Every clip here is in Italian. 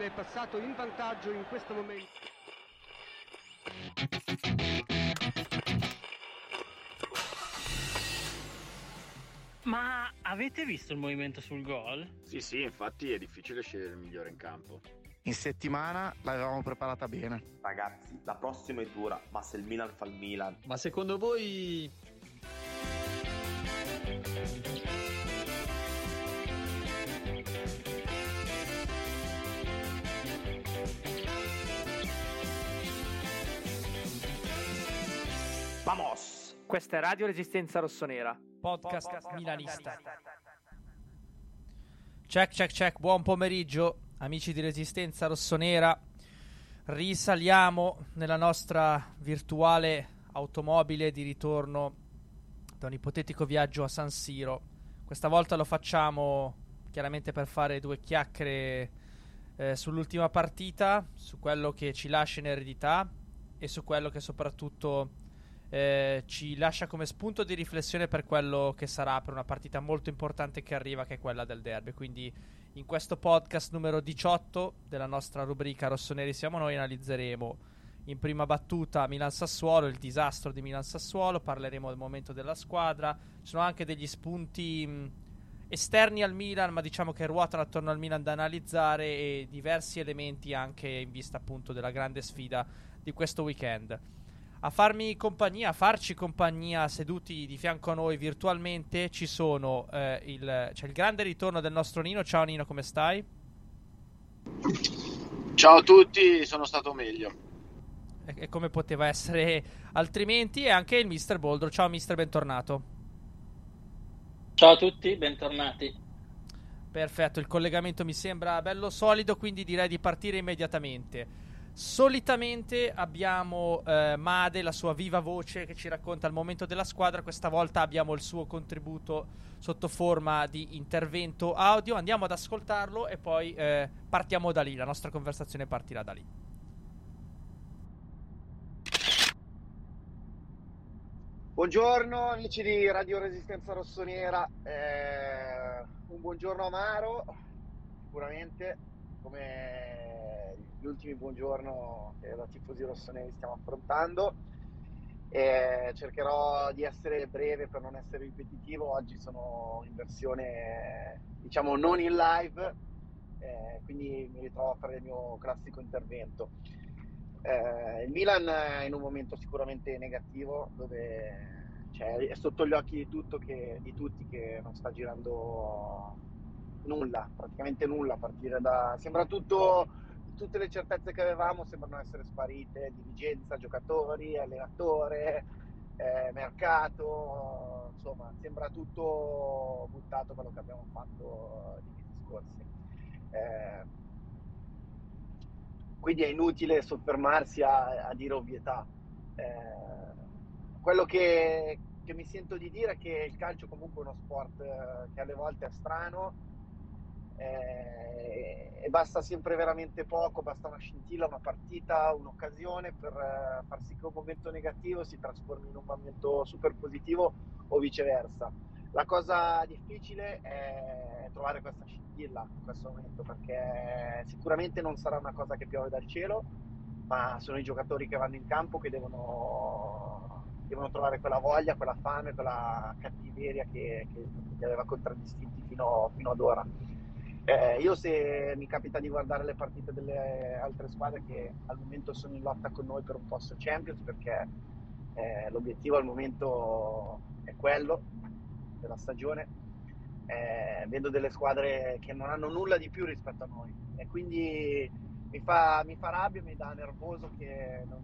Milan è passato in vantaggio in questo momento. Ma avete visto il movimento sul gol? Sì, sì, infatti è difficile scegliere il migliore in campo. In settimana l'avevamo preparata bene. Ragazzi, la prossima è dura, ma se il Milan fa il Milan. Ma secondo voi Vamos! Questa è Radio Resistenza Rossonera. Podcast, Podcast milanista. Check, check, check. Buon pomeriggio, amici di Resistenza Rossonera. Risaliamo nella nostra virtuale automobile di ritorno da un ipotetico viaggio a San Siro. Questa volta lo facciamo chiaramente per fare due chiacchiere eh, sull'ultima partita, su quello che ci lascia in eredità e su quello che soprattutto eh, ci lascia come spunto di riflessione per quello che sarà per una partita molto importante che arriva, che è quella del derby. Quindi in questo podcast numero 18 della nostra rubrica Rossoneri siamo noi analizzeremo in prima battuta Milan-Sassuolo, il disastro di Milan-Sassuolo, parleremo del momento della squadra, ci sono anche degli spunti mh, esterni al Milan, ma diciamo che ruotano attorno al Milan da analizzare e diversi elementi anche in vista appunto della grande sfida di questo weekend. A farmi compagnia, a farci compagnia seduti di fianco a noi virtualmente ci sono eh, il, c'è il grande ritorno del nostro Nino. Ciao Nino, come stai? Ciao a tutti, sono stato meglio. E, e come poteva essere altrimenti? E anche il Mister Boldro. Ciao Mister, bentornato. Ciao a tutti, bentornati. Perfetto, il collegamento mi sembra bello solido, quindi direi di partire immediatamente. Solitamente abbiamo eh, Made, la sua viva voce che ci racconta il momento della squadra. Questa volta abbiamo il suo contributo sotto forma di intervento audio. Andiamo ad ascoltarlo e poi eh, partiamo da lì. La nostra conversazione partirà da lì. Buongiorno amici di Radio Resistenza Rossonera, eh, un buongiorno amaro, sicuramente come gli ultimi buongiorno che da tifosi rossoneri stiamo affrontando. Eh, cercherò di essere breve per non essere ripetitivo, oggi sono in versione diciamo non in live, eh, quindi mi ritrovo a fare il mio classico intervento. Eh, il Milan è in un momento sicuramente negativo dove cioè, è sotto gli occhi di, che, di, tutti che non sta girando nulla, praticamente nulla a partire da... Sembra tutto, tutte le certezze che avevamo sembrano essere sparite, dirigenza, giocatori, allenatore, eh, mercato, insomma sembra tutto buttato quello che abbiamo fatto di mesi scorsi. Eh, quindi è inutile soffermarsi a, a dire ovvietà. Eh, quello che, che, mi sento di dire è che il calcio comunque è uno sport eh, che alle volte è strano eh, e basta sempre veramente poco, basta una scintilla, una partita, un'occasione per eh, far sì che un momento negativo si trasformi in un momento super positivo o viceversa. La cosa difficile è trovare questa scintilla in questo momento perché sicuramente non sarà una cosa che piove dal cielo, ma sono i giocatori che vanno in campo che devono, devono trovare quella voglia, quella fame, quella cattiveria che, che li aveva contraddistinti fino, fino ad ora. Eh, io se mi capita di guardare le partite delle altre squadre che al momento sono in lotta con noi per un posto Champions perché eh, l'obiettivo al momento è quello della stagione, eh, vedo delle squadre che non hanno nulla di più rispetto a noi. E quindi mi fa, mi fa rabbia, mi dà nervoso che non,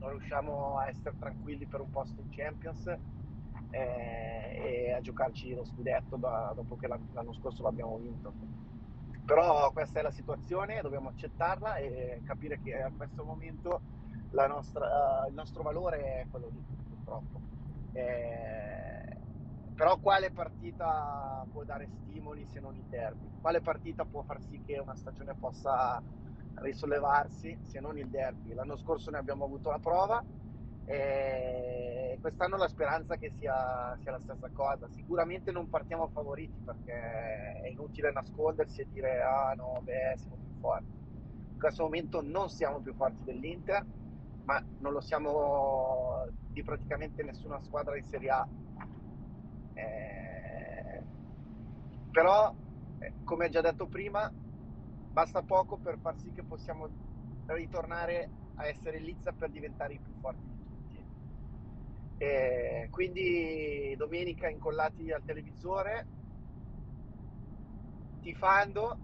non, riusciamo a essere tranquilli per un posto in Champions eh, e a giocarci lo scudetto da, dopo che l'anno scorso l'abbiamo vinto. Però questa è la situazione, dobbiamo accettarla e capire che a questo momento nostra, il nostro valore è quello lì, purtroppo. Eh, però quale partita può dare stimoli se non il derby? Quale partita può far sì che una stagione possa risollevarsi se non il derby? L'anno scorso ne abbiamo avuto la prova e quest'anno la speranza che sia, sia, la stessa cosa. Sicuramente non partiamo favoriti perché è inutile nascondersi e dire ah no, beh, siamo più forti. In questo momento non siamo più forti dell'Inter, ma non lo siamo di praticamente nessuna squadra in Serie A. Eh, però, eh, come già detto prima, basta poco per far sì che possiamo ritornare a essere Lizza per diventare i più forti e quindi domenica incollati al televisore, tifando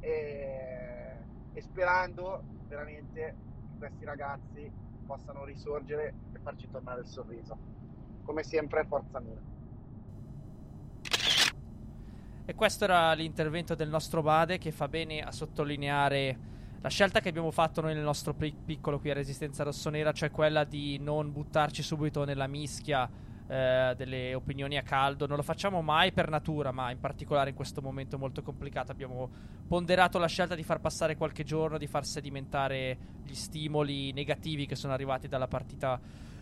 e, e sperando veramente che questi ragazzi possano risorgere e farci tornare il sorriso. Come sempre, forza mia. E questo era l'intervento del nostro Bade che fa bene a sottolineare la scelta che abbiamo fatto noi nel nostro piccolo qui a Resistenza Rossonera, cioè quella di non buttarci subito nella mischia eh, delle opinioni a caldo, non lo facciamo mai per natura, ma in particolare in questo momento molto complicato abbiamo ponderato la scelta di far passare qualche giorno, di far sedimentare gli stimoli negativi che sono arrivati dalla partita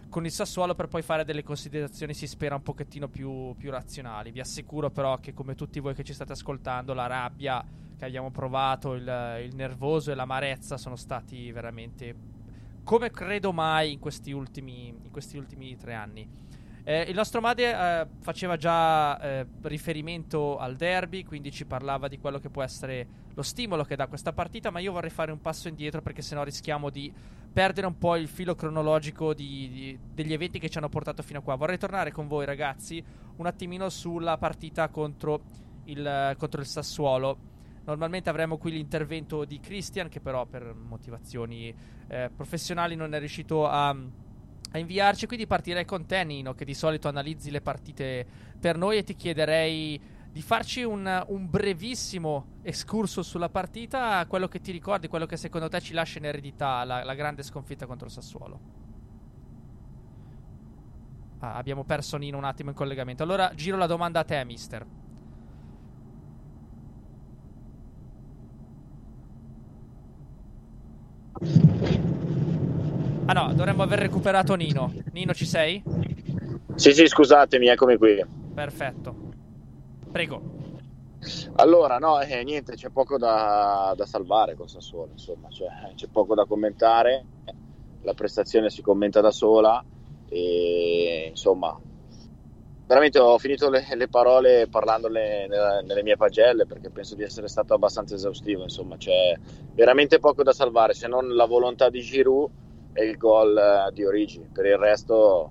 con il Sassuolo per poi fare delle considerazioni, si spera, un pochettino più, più razionali. Vi assicuro però che come tutti voi che ci state ascoltando, la rabbia che abbiamo provato, il, il nervoso e l'amarezza sono stati veramente come credo mai in questi ultimi, in questi ultimi tre anni. Eh, il nostro Made eh, faceva già eh, riferimento al derby, quindi ci parlava di quello che può essere lo stimolo che dà questa partita, ma io vorrei fare un passo indietro perché sennò rischiamo di perdere un po' il filo cronologico di, di, degli eventi che ci hanno portato fino a qua. Vorrei tornare con voi ragazzi un attimino sulla partita contro il, contro il Sassuolo Normalmente avremmo qui l'intervento di Christian, che però per motivazioni eh, professionali non è riuscito a, a, inviarci. Quindi partirei con te, Nino, che di solito analizzi le partite per noi, e ti chiederei di farci un, un brevissimo escurso sulla partita, quello che ti ricordi, quello che secondo te ci lascia in eredità la, la grande sconfitta contro il Sassuolo. Ah, abbiamo perso Nino un attimo in collegamento. Allora giro la domanda a te, mister. Ah no, dovremmo aver recuperato Nino. Nino, ci sei? Sì, sì, scusatemi, eccomi qui. Perfetto. Prego. Allora, no, eh, niente, c'è poco da, da salvare con Sassuolo, insomma, cioè, c'è poco da commentare, la prestazione si commenta da sola e insomma, veramente ho finito le, le parole parlandole nelle, nelle, mie pagelle perché penso di essere stato abbastanza esaustivo, insomma, c'è veramente poco da salvare se non la volontà di Giroud e il gol eh, di Origi. Per il resto,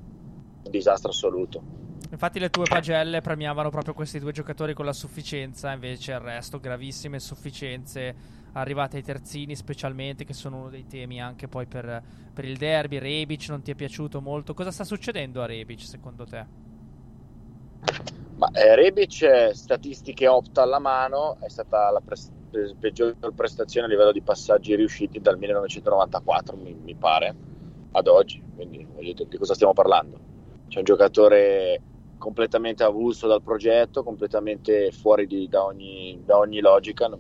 un disastro assoluto. Infatti, le tue pagelle premiavano proprio questi due giocatori con la sufficienza, invece il resto, gravissime insufficienze arrivate ai terzini, specialmente, che sono uno dei temi anche poi per, per il derby. Rebic non ti è piaciuto molto. Cosa sta succedendo a Rebic secondo te? Ma, eh, Rebic, statistiche opta alla mano, è stata la prestazione peggior prestazione a livello di passaggi riusciti dal 1994, mi, mi pare, ad oggi. Quindi di cosa stiamo parlando? C'è un giocatore completamente avulso dal progetto, completamente fuori di, da, ogni, da, ogni, logica. Non,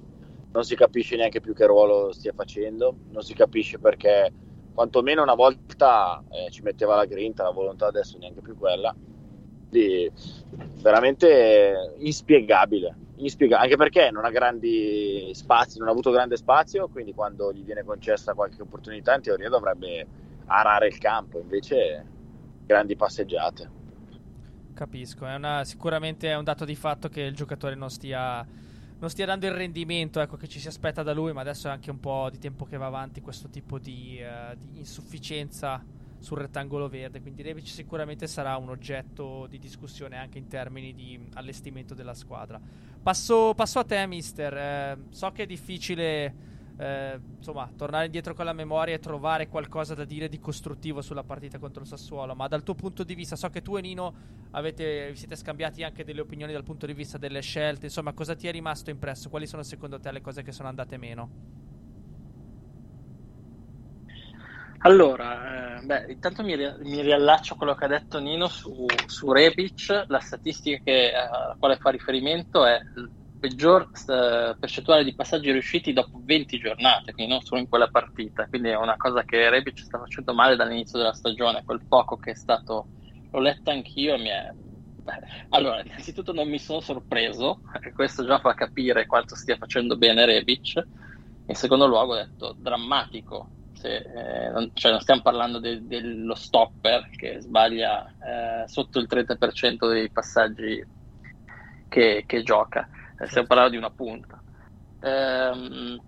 non, si capisce neanche più che ruolo stia facendo, non si capisce perché quantomeno una volta eh, ci metteva la grinta, la volontà adesso neanche più quella. Quindi veramente inspiegabile, anche perché non ha grandi spazi, non ha avuto grande spazio, quindi quando gli viene concessa qualche opportunità in teoria dovrebbe arare il campo, invece grandi passeggiate. Capisco, è una, sicuramente è un dato di fatto che il giocatore non stia, non stia dando il rendimento ecco, che ci si aspetta da lui, ma adesso è anche un po' di tempo che va avanti questo tipo di, uh, di insufficienza sul rettangolo verde, quindi Rebic sicuramente sarà un oggetto di discussione anche in termini di allestimento della squadra. Passo, passo a te, mister. Eh, so che è difficile eh, insomma, tornare indietro con la memoria e trovare qualcosa da dire di costruttivo sulla partita contro il Sassuolo, ma dal tuo punto di vista, so che tu e Nino avete, vi siete scambiati anche delle opinioni dal punto di vista delle scelte, insomma, cosa ti è rimasto impresso? Quali sono secondo te le cose che sono andate meno? Allora, eh, beh, intanto mi, mi, riallaccio a quello che ha detto Nino su, su Rebic. La statistica che, alla quale fa riferimento è il peggior eh, percentuale di passaggi riusciti dopo 20 giornate, quindi non solo in quella partita. Quindi è una cosa che Rebic sta facendo male dall'inizio della stagione. Quel poco che è stato, l'ho letto anch'io e mi è. Allora, innanzitutto non mi sono sorpreso, questo già fa capire quanto stia facendo bene Rebic. In secondo luogo, ho detto drammatico se, eh, non, cioè non, stiamo parlando de, dello stopper che sbaglia eh, sotto il 30% dei passaggi che, che gioca, eh, stiamo parlando di una punta. Ehm,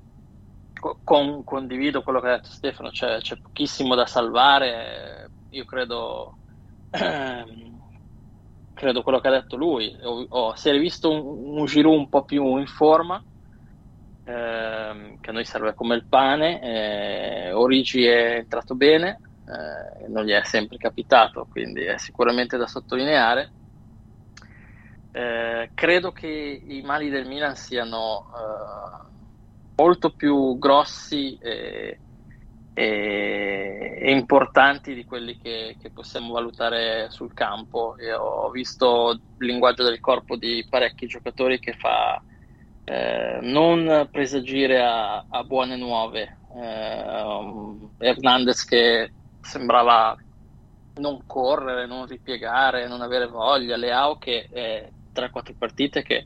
con, condivido quello che ha detto Stefano, c'è, c'è pochissimo da salvare, io credo, ehm, credo quello che ha detto lui, ho, ho, si è visto un, un Giroud un po' più in forma, ehm, che a noi serve come il pane. Eh, Origi è entrato bene, eh, non gli è sempre capitato, quindi è sicuramente da sottolineare. Eh, credo che i mali del Milan siano eh, molto più grossi e, e, e, importanti di quelli che, che, possiamo valutare sul campo. Io ho visto il linguaggio del corpo di parecchi giocatori che fa eh, non presagire a, a buone nuove. Eh, Hernandez che sembrava non correre, non ripiegare, non avere voglia, Leao che è 3-4 partite che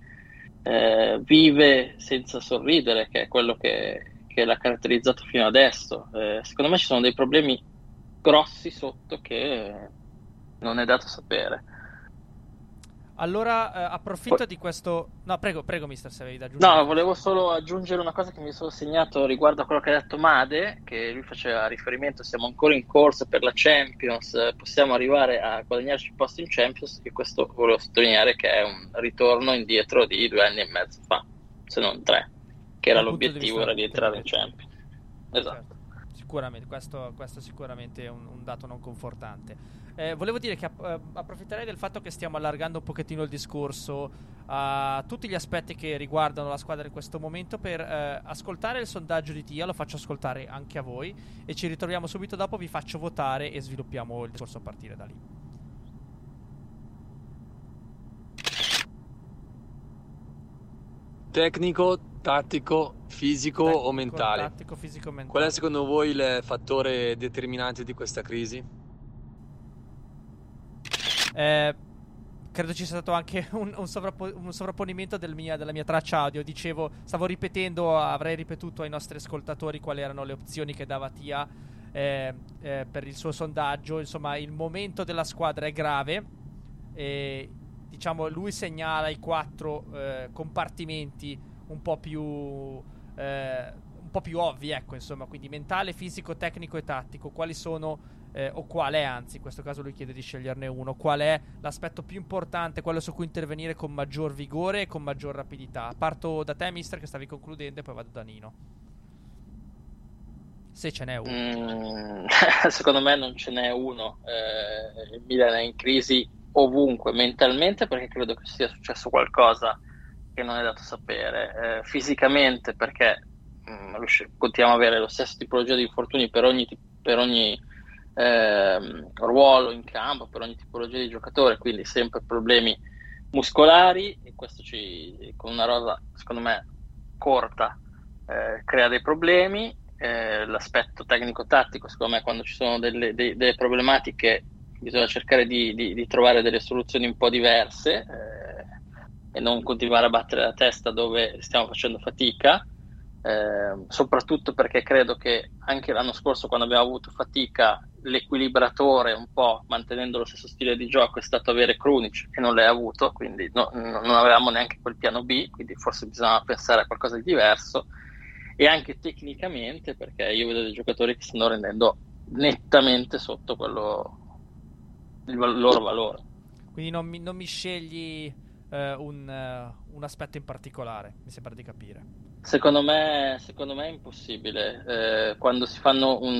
eh, vive senza sorridere, che è quello che, che l'ha caratterizzato fino adesso. Eh, secondo me ci sono dei problemi grossi sotto che non è dato sapere. Allora eh, approfitto di questo. No, prego, prego, mister, se avevi da aggiungere. No, volevo solo aggiungere una cosa che mi sono segnato riguardo a quello che ha detto Made, che lui faceva riferimento, siamo ancora in corsa per la Champions, possiamo arrivare a guadagnarci il posto in Champions, e questo volevo sottolineare che è un ritorno indietro di due anni e mezzo fa, se non tre, che era l'obiettivo, era di entrare in Champions. Esatto. Certo. Sicuramente, questo, questo sicuramente è un, un dato non confortante. Eh, volevo dire che eh, approfitterei del fatto che stiamo allargando un pochettino il discorso a tutti gli aspetti che riguardano la squadra in questo momento per eh, ascoltare il sondaggio di Tia, lo faccio ascoltare anche a voi e ci ritroviamo subito dopo, vi faccio votare e sviluppiamo il discorso a partire da lì. Tecnico, tattico, fisico Tecnico, o mentale? Tattico, fisico, mentale. Qual è secondo voi il fattore determinante di questa crisi? Eh, credo ci sia stato anche un, un, sovrappo- un sovrapponimento del mia, della mia traccia audio. Dicevo, stavo ripetendo, avrei ripetuto ai nostri ascoltatori quali erano le opzioni che dava Tia eh, eh, per il suo sondaggio. Insomma, il momento della squadra è grave. E, diciamo, lui segnala i quattro eh, compartimenti un po' più. Eh, un po' più ovvi, ecco, insomma, quindi mentale, fisico, tecnico e tattico. Quali sono eh, o qual è, anzi in questo caso lui chiede di sceglierne uno, qual è l'aspetto più importante, quello su cui intervenire con maggior vigore e con maggior rapidità. Parto da te, mister, che stavi concludendo, e poi vado da Nino. Se ce n'è uno. Mm, secondo me non ce n'è uno. Eh, il Milan è in crisi ovunque, mentalmente perché credo che sia successo qualcosa che non è dato sapere, eh, fisicamente perché mm, continuiamo ad avere lo stesso tipologia di infortuni per ogni, per ogni eh, ruolo in campo per ogni tipologia di giocatore, quindi sempre problemi muscolari e questo ci, con una rosa secondo me corta eh, crea dei problemi. Eh, l'aspetto tecnico-tattico, secondo me, quando ci sono delle, dei, delle problematiche bisogna cercare di, di, di trovare delle soluzioni un po' diverse eh, e non continuare a battere la testa dove stiamo facendo fatica. Eh, soprattutto perché credo che anche l'anno scorso quando abbiamo avuto fatica l'equilibratore un po' mantenendo lo stesso stile di gioco è stato avere Krunic e non l'hai avuto quindi no, non avevamo neanche quel piano B quindi forse bisogna pensare a qualcosa di diverso. E anche tecnicamente perché io vedo dei giocatori che stanno rendendo nettamente sotto quello il loro valore. Quindi non mi, non mi scegli uh, un, uh, un aspetto in particolare mi sembra di capire. Secondo me, secondo me è impossibile. Eh, quando si fanno un.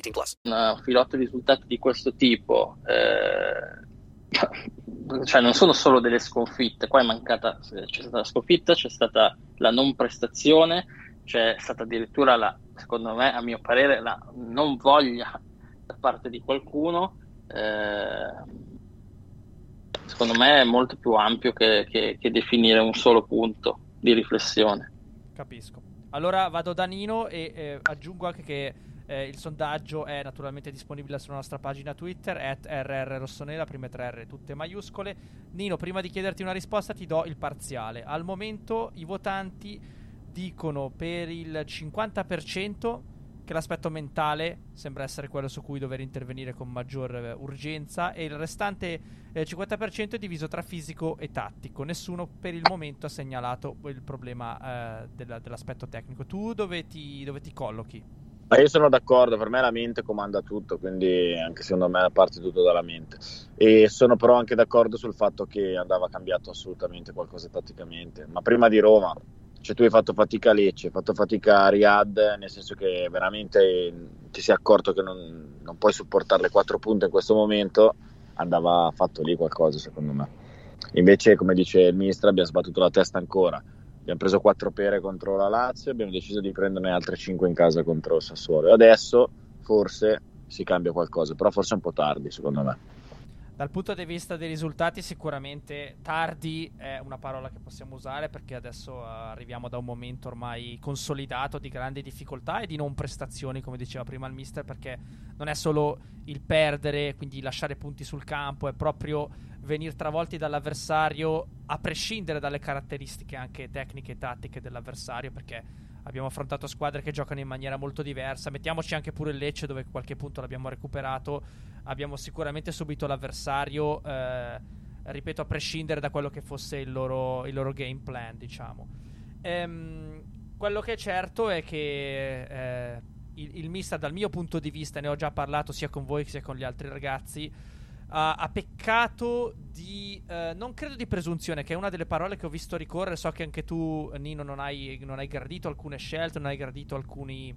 18 plus. Un filotto di risultati di questo tipo, eh, cioè non sono solo delle sconfitte. Qua è mancata, c'è stata la sconfitta, c'è stata la non prestazione, c'è stata addirittura la, secondo me, a mio parere, la non voglia da parte di qualcuno. Eh, secondo me è molto più ampio che, che, che definire un solo punto di riflessione. Capisco. Allora vado da Nino e eh, aggiungo anche che eh, il sondaggio è naturalmente disponibile sulla nostra pagina Twitter, at RR prime tre R tutte maiuscole. Nino, prima di chiederti una risposta ti do il parziale. Al momento i votanti dicono per il 50% che l'aspetto mentale sembra essere quello su cui dover intervenire con maggior eh, urgenza e il restante eh, 50% è diviso tra fisico e tattico. Nessuno per il momento ha segnalato il problema eh, della, dell'aspetto tecnico. Tu dove ti, dove ti collochi? Ma io sono d'accordo, per me la mente comanda tutto, quindi anche secondo me parte tutto dalla mente. E sono però anche d'accordo sul fatto che andava cambiato assolutamente qualcosa tatticamente. Ma prima di Roma, cioè tu hai fatto fatica a Lecce, hai fatto fatica a Riyadh, nel senso che veramente ti sei accorto che non, non puoi supportare le quattro punte in questo momento, andava fatto lì qualcosa secondo me. Invece, come dice il ministro, abbiamo sbattuto la testa ancora. Abbiamo preso quattro pere contro la Lazio, abbiamo deciso di prenderne altre cinque in casa contro il Sassuolo. E adesso forse si cambia qualcosa, però forse è un po' tardi secondo me. Dal punto di vista dei risultati, sicuramente tardi è una parola che possiamo usare perché adesso arriviamo da un momento ormai consolidato di grandi difficoltà e di non prestazioni, come diceva prima il mister, perché non è solo il perdere, quindi lasciare punti sul campo, è proprio venire travolti dall'avversario a prescindere dalle caratteristiche anche tecniche e tattiche dell'avversario, perché abbiamo affrontato squadre che giocano in maniera molto diversa. Mettiamoci anche pure il Lecce, dove qualche punto l'abbiamo recuperato. Abbiamo sicuramente subito l'avversario, eh, ripeto, a prescindere da quello che fosse il loro, il loro game plan, diciamo. Ehm, quello che è certo è che eh, il, il Mister, dal mio punto di vista, ne ho già parlato sia con voi sia con gli altri ragazzi ha, peccato di. Uh, non credo di presunzione, che è una delle parole che ho visto ricorrere. So che anche tu, Nino, non hai, non hai gradito alcune scelte, non hai gradito alcuni.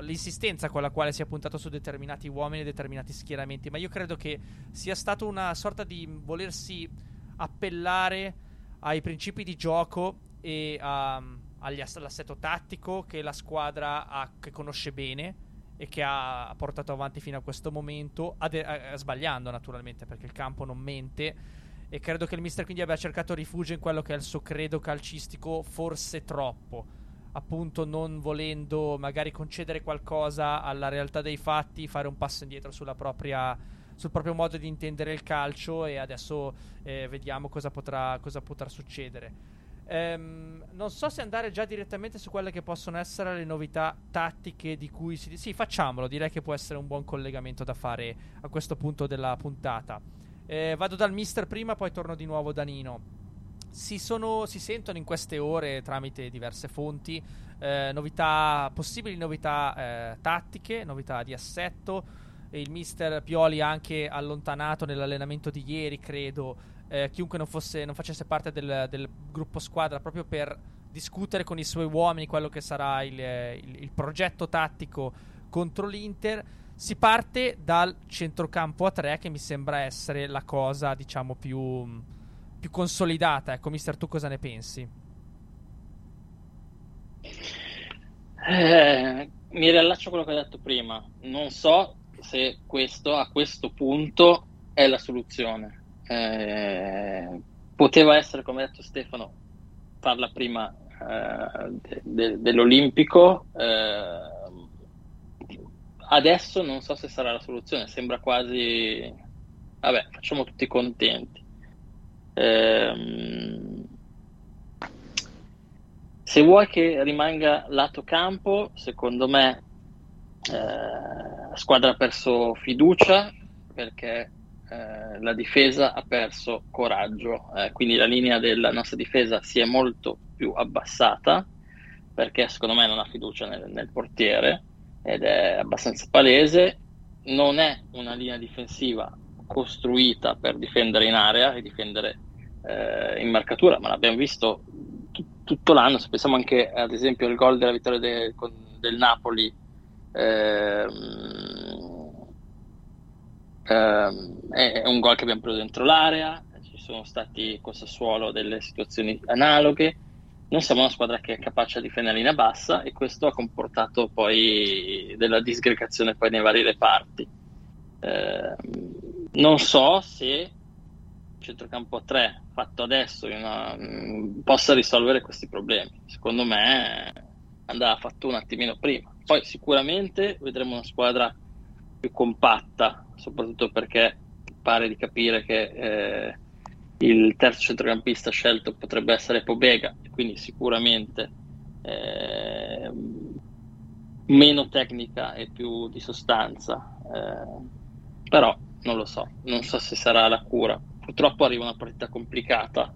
L'insistenza con la quale si è puntato su determinati uomini e determinati schieramenti. Ma io credo che sia stato una sorta di volersi appellare ai principi di gioco e a, all'assetto tattico che la squadra ha, che conosce bene e che ha portato avanti fino a questo momento, ad, a, a, sbagliando naturalmente perché il campo non mente. E credo che il mister quindi abbia cercato rifugio in quello che è il suo credo calcistico, forse troppo. Appunto, non volendo magari concedere qualcosa alla realtà dei fatti, fare un passo indietro propria, sul proprio modo di intendere il calcio. E adesso eh, vediamo cosa potrà, cosa potrà succedere. Ehm, non so se andare già direttamente su quelle che possono essere le novità tattiche di cui si... Sì, facciamolo, direi che può essere un buon collegamento da fare a questo punto della puntata. Eh, vado dal mister prima, poi torno di nuovo da Nino. Si, sono, si sentono in queste ore tramite diverse fonti eh, novità, possibili novità eh, tattiche, novità di assetto. Il mister Pioli ha anche allontanato nell'allenamento di ieri, credo, eh, chiunque non, fosse, non, facesse parte del, del, gruppo squadra proprio per discutere con i suoi uomini quello che sarà il, il, il progetto tattico contro l'Inter. Si parte dal centrocampo a 3 che mi sembra essere la cosa, diciamo, più, più consolidata. Ecco, mister, tu cosa ne pensi? Eh, mi riallaccio a quello che ho detto prima. Non so se questo a questo punto è la soluzione. Eh, poteva essere, come ha detto Stefano, farla prima eh, de- de- dell'Olimpico. Eh, adesso non so se sarà la soluzione, sembra quasi... Vabbè, facciamo tutti contenti. Ehm, se vuoi che rimanga lato campo, secondo me eh, la squadra ha perso fiducia perché eh, la difesa ha perso coraggio, eh, quindi la linea della nostra difesa si è molto più abbassata perché secondo me non ha fiducia nel, nel portiere ed è abbastanza palese. Non è una linea difensiva costruita per difendere in area e difendere eh, in marcatura, ma l'abbiamo visto t- tutto l'anno. Se pensiamo anche ad esempio al gol della vittoria de- con, del Napoli, ehm, ehm, è un gol che abbiamo preso dentro l'area. Ci sono stati con Sassuolo delle situazioni analoghe non siamo una squadra che è capace di linea bassa e questo ha comportato poi della disgregazione poi nei vari reparti. Eh, non so se il centrocampo 3 fatto adesso una, possa risolvere questi problemi. Secondo me andava fatto un attimino prima. Poi sicuramente vedremo una squadra più compatta, soprattutto perché pare di capire che eh, il terzo centrocampista scelto potrebbe essere Pobega, quindi sicuramente eh, meno tecnica e più di sostanza. Eh, però non lo so, non so se sarà la cura. Purtroppo arriva una partita complicata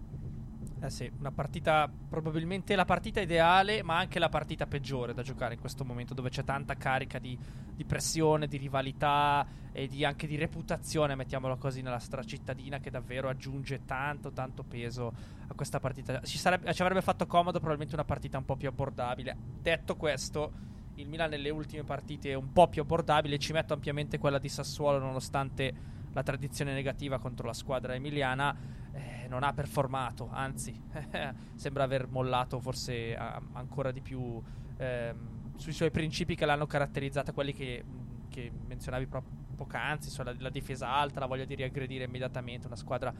eh sì, una partita, probabilmente la partita ideale, ma anche la partita peggiore da giocare in questo momento, dove c'è tanta carica di, di pressione, di rivalità e di, anche di reputazione, mettiamolo così, nella stracittadina, che davvero aggiunge tanto, tanto peso a questa partita. Ci, sarebbe, ci avrebbe fatto comodo probabilmente una partita un po' più abbordabile. Detto questo, il Milan nelle ultime partite è un po' più abbordabile, ci metto ampiamente quella di Sassuolo, nonostante la tradizione negativa contro la squadra emiliana eh, non ha performato, anzi sembra aver mollato forse a, ancora di più ehm, sui suoi principi che l'hanno caratterizzata, quelli che, che menzionavi proprio poc'anzi, cioè la, la, difesa alta, la voglia di riaggredire immediatamente, una squadra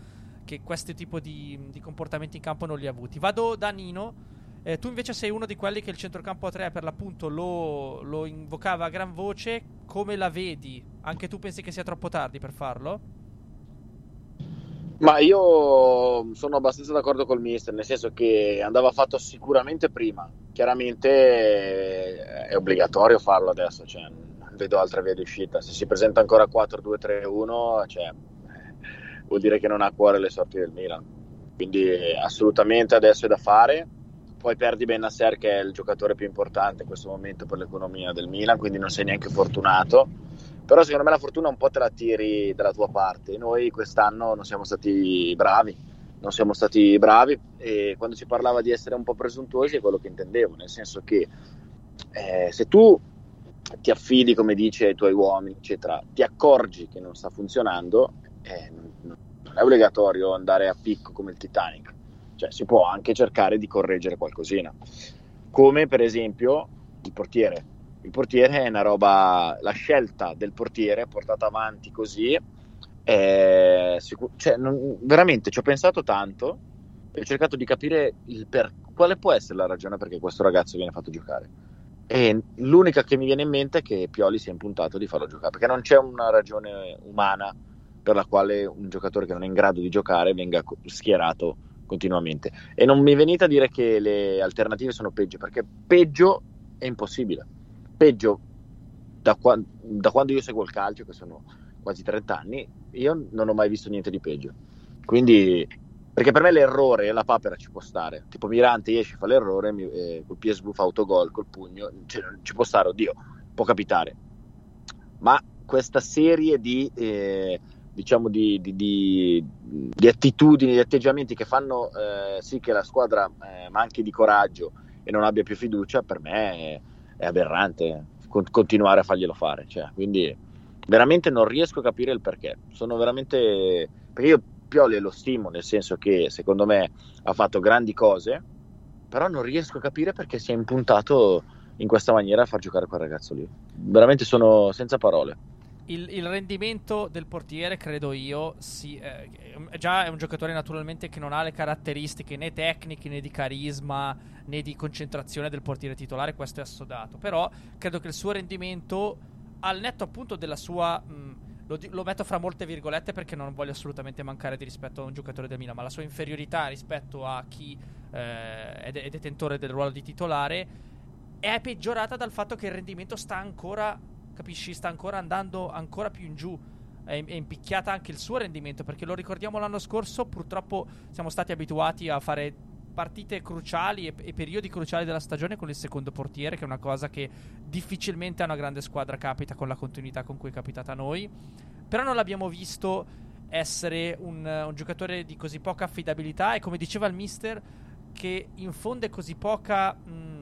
che questo tipo di, di comportamenti in campo non li ha avuti. Vado da Nino. Eh, tu invece sei uno di quelli che il centrocampo a 3 per l'appunto lo, lo invocava a gran voce. Come la vedi? Anche tu pensi che sia troppo tardi per farlo? Ma io sono abbastanza d'accordo col mister, nel senso che andava fatto sicuramente prima. Chiaramente eh, è obbligatorio farlo adesso, cioè, non vedo altre vie di uscita. Se si presenta ancora 4-2-3-1, cioè, vuol dire che non ha a cuore le sorti del Milan. Quindi assolutamente adesso è da fare. Poi perdi Benasser che è il giocatore più importante in questo momento per l'economia del Milan, quindi non sei neanche fortunato però secondo me la fortuna un po' te la tiri dalla tua parte. Noi quest'anno non siamo stati bravi, non siamo stati bravi e quando si parlava di essere un po' presuntuosi è quello che intendevo, nel senso che eh, se tu ti affidi, come dice, ai tuoi uomini, eccetera, ti accorgi che non sta funzionando, eh, non è obbligatorio andare a picco come il Titanic, cioè si può anche cercare di correggere qualcosina, come per esempio il portiere il portiere è una roba, la scelta del portiere portata avanti così, sicur- cioè, non, veramente ci ho pensato tanto e ho cercato di capire per, quale può essere la ragione perché questo ragazzo viene fatto giocare. E l'unica che mi viene in mente è che Pioli si è impuntato di farlo giocare, perché non c'è una ragione umana per la quale un giocatore che non è in grado di giocare venga schierato continuamente. E non mi venite a dire che le alternative sono peggio, perché peggio è impossibile peggio da, qua, da, quando io seguo il calcio, che sono quasi 30 anni, io non ho mai visto niente di peggio. Quindi, perché per me l'errore, la papera ci può stare. Tipo Mirante esce, fa l'errore, mi, eh, col PSV fa autogol, col pugno, cioè, ci può stare, oddio, può capitare. Ma questa serie di, eh, diciamo di, di, di, di, attitudini, di atteggiamenti che fanno eh, sì che la squadra eh, manchi di coraggio e non abbia più fiducia, per me è aberrante continuare a farglielo fare. Cioè, quindi veramente non riesco a capire il perché. Sono veramente. Perché io Pioli lo stimo, nel senso che secondo me ha fatto grandi cose, però non riesco a capire perché si è impuntato in questa maniera a far giocare quel ragazzo lì. Veramente sono senza parole. Il, il rendimento del portiere, credo io, sì, eh, già è un giocatore naturalmente che non ha le caratteristiche né tecniche né di carisma né di concentrazione del portiere titolare, questo è assodato. Però credo che il suo rendimento, al netto appunto della sua... Mh, lo, lo, metto fra molte virgolette perché non voglio assolutamente mancare di rispetto a un giocatore del Milan, ma la sua inferiorità rispetto a chi eh, è, de- è detentore del ruolo di titolare è peggiorata dal fatto che il rendimento sta ancora, capisci, sta ancora andando ancora più in giù. È, è impicchiata anche il suo rendimento perché lo ricordiamo l'anno scorso, purtroppo siamo stati abituati a fare partite cruciali e, e, periodi cruciali della stagione con il secondo portiere, che è una cosa che difficilmente a una grande squadra capita con la continuità con cui è capitata a noi. Però non l'abbiamo visto essere un, un giocatore di così poca affidabilità e come diceva il mister, che infonde così poca... Mh,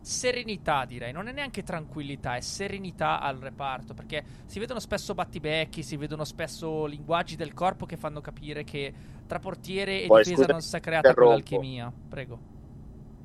serenità, direi. Non è neanche tranquillità, è serenità al reparto. Perché si vedono spesso battibecchi, si vedono spesso linguaggi del corpo che fanno capire che tra portiere e Poi, difesa non si è creata quell'alchimia. Prego.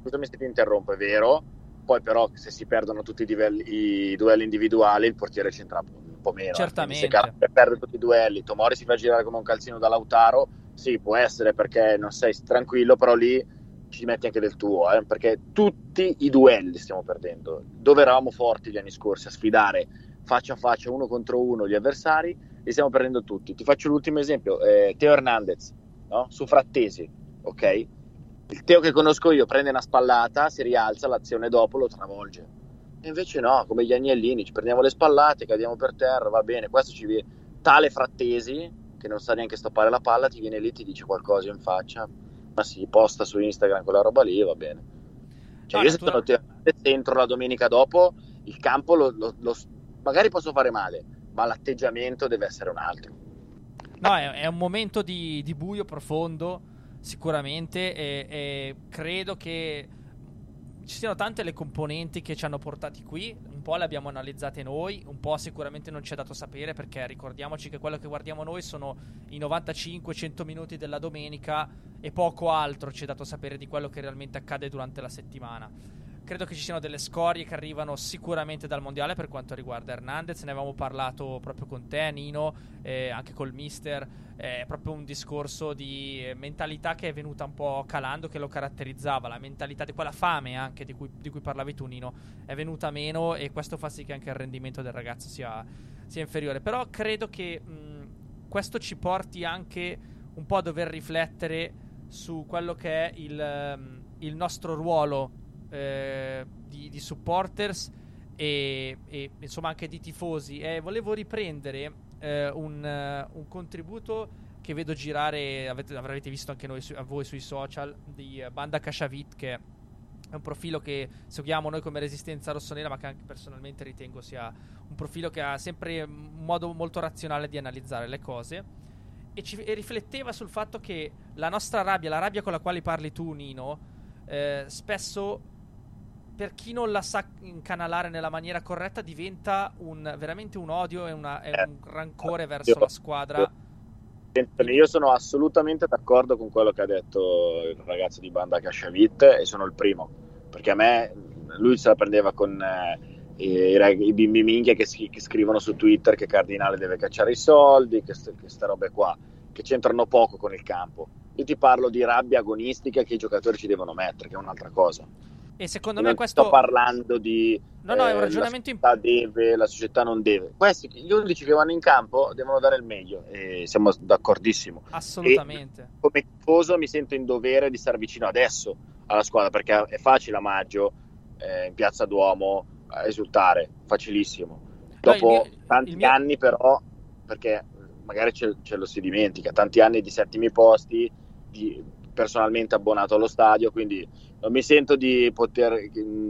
Scusami se ti interrompo, è vero. Poi, però, se si perdono tutti i, livelli, i duelli individuali, il portiere c'entra un po' meno. Certamente. Se perde tutti i duelli, Tomori si fa girare come un calzino da Lautaro. Sì, può essere perché non sei tranquillo, però lì ci metti anche del tuo, eh, perché tutti i duelli stiamo perdendo. Dove eravamo forti gli anni scorsi a sfidare faccia a faccia uno contro uno gli avversari, li stiamo perdendo tutti. Ti faccio l'ultimo esempio, eh, Teo Hernandez, no? su Frattesi, ok? Il Teo che conosco io prende una spallata, si rialza, l'azione dopo lo travolge. E invece no, come gli agnellini, ci prendiamo le spallate, cadiamo per terra, va bene, questo ci viene tale Frattesi che non sa neanche stoppare la palla, ti viene lì e ti dice qualcosa in faccia si posta su Instagram quella roba lì va bene. Cioè, no, io natura... se dentro la domenica dopo, il campo lo, lo, lo, magari posso fare male, ma l'atteggiamento deve essere un altro. No, è, è un momento di, di, buio profondo, sicuramente, e, e credo che ci siano tante le componenti che ci hanno portati qui, po' le abbiamo analizzate noi, un po' sicuramente non ci è dato sapere perché ricordiamoci che quello che guardiamo noi sono i 95-100 minuti della domenica e poco altro ci è dato sapere di quello che realmente accade durante la settimana. Credo che ci siano delle scorie che arrivano sicuramente dal mondiale per quanto riguarda Hernandez. Ne avevamo parlato proprio con te, Nino, eh, anche col mister. È proprio un discorso di mentalità che è venuta un po' calando, che lo caratterizzava. La mentalità di quella fame anche di cui, di cui parlavi tu, Nino, è venuta meno e questo fa sì che anche il rendimento del ragazzo sia, sia inferiore. Però credo che mh, questo ci porti anche un po' a dover riflettere su quello che è il, il nostro ruolo eh, di, di, supporters e, e, insomma anche di tifosi. E volevo riprendere eh, un, uh, un, contributo che vedo girare avete, avrete visto anche noi su, a voi sui social di uh, Banda Kashavit che è un profilo che seguiamo noi come Resistenza Rossonera ma che anche personalmente ritengo sia un profilo che ha sempre un modo molto razionale di analizzare le cose. E, ci, e rifletteva sul fatto che la nostra rabbia, la rabbia con la quale parli tu Nino eh, spesso per chi non la sa incanalare nella maniera corretta, diventa un, veramente un odio e, una, e un rancore verso io, la squadra. Io sono assolutamente d'accordo con quello che ha detto il ragazzo di Banda Casciavit e sono il primo, perché a me lui se la prendeva con eh, i, i, bimbi minchia che, che, scrivono su Twitter che Cardinale deve cacciare i soldi, che queste robe qua, che c'entrano poco con il campo. Io ti parlo di rabbia agonistica che i giocatori ci devono mettere, che è un'altra cosa. E secondo non me questo. Sto parlando di. No, no, è un eh, ragionamento in La deve, la società non deve. Questi, gli 11 che vanno in campo devono dare il meglio e siamo d'accordissimo. Assolutamente. E come tifoso mi sento in dovere di stare vicino adesso alla squadra perché è facile a maggio eh, in piazza Duomo esultare, facilissimo. Dopo no, mio, tanti mio... anni, però, perché magari ce, ce, lo si dimentica, tanti anni di settimi posti, di, personalmente abbonato allo stadio, quindi non mi sento di poter,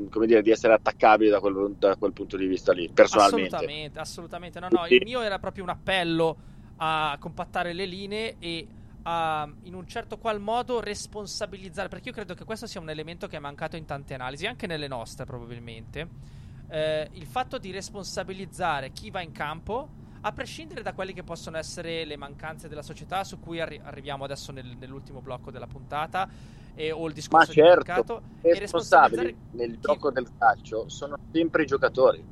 come dire, di essere attaccabile da quel, da quel punto di vista lì, personalmente. Assolutamente, assolutamente. No, no, il mio era proprio un appello a compattare le linee e a, in un certo qual modo, responsabilizzare, perché io credo che questo sia un elemento che è mancato in tante analisi, anche nelle nostre probabilmente, eh, il fatto di responsabilizzare chi va in campo a prescindere da quelle che possono essere le mancanze della società, su cui arri- arriviamo adesso nel, nell'ultimo blocco della puntata, e, o il discorso Ma di certo, mercato, i responsabili nel gioco del calcio sono sempre i giocatori.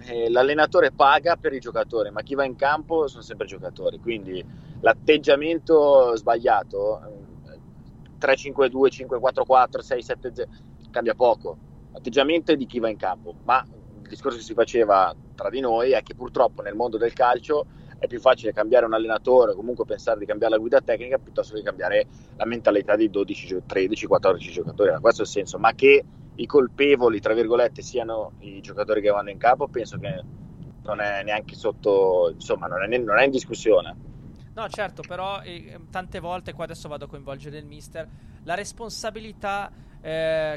Eh, l'allenatore paga per i giocatori, ma chi va in campo sono sempre i giocatori. Quindi l'atteggiamento sbagliato, eh, 3-5-2, 5-4-4, 6-7-0, cambia poco. L'atteggiamento è di chi va in campo, ma il discorso che si faceva tra di noi è che purtroppo nel mondo del calcio è più facile cambiare un allenatore comunque pensare di cambiare la guida tecnica piuttosto che cambiare la mentalità di 12, 13, 14 giocatori. Era questo senso, ma che i colpevoli, tra virgolette, siano i giocatori che vanno in campo, penso che non è neanche sotto, insomma, non è, non è in discussione. No, certo, però eh, tante volte, qua adesso vado a coinvolgere il mister, la responsabilità... Eh...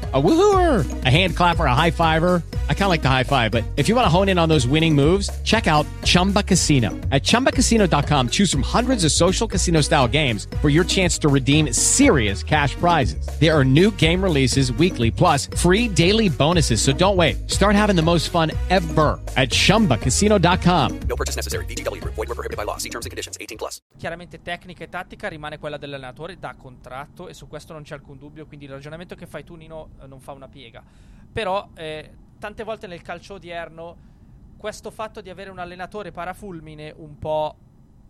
A woohooer, a hand clapper, a high fiver. I kind of like the high five, but if you want to hone in on those winning moves, check out Chumba Casino. At ChumbaCasino.com, choose from hundreds of social casino style games for your chance to redeem serious cash prizes. There are new game releases weekly, plus free daily bonuses. So don't wait. Start having the most fun ever at ChumbaCasino.com. No purchase necessary. BGW. Void were prohibited by law. See terms and conditions. 18 plus. Chiaramente tecnica e tattica rimane quella dell'allenatore da contratto e su questo non c'è alcun dubbio, quindi il ragionamento che fai tu Nino non fa una piega. Però eh, tante volte nel calcio odierno questo fatto di avere un allenatore parafulmine un po'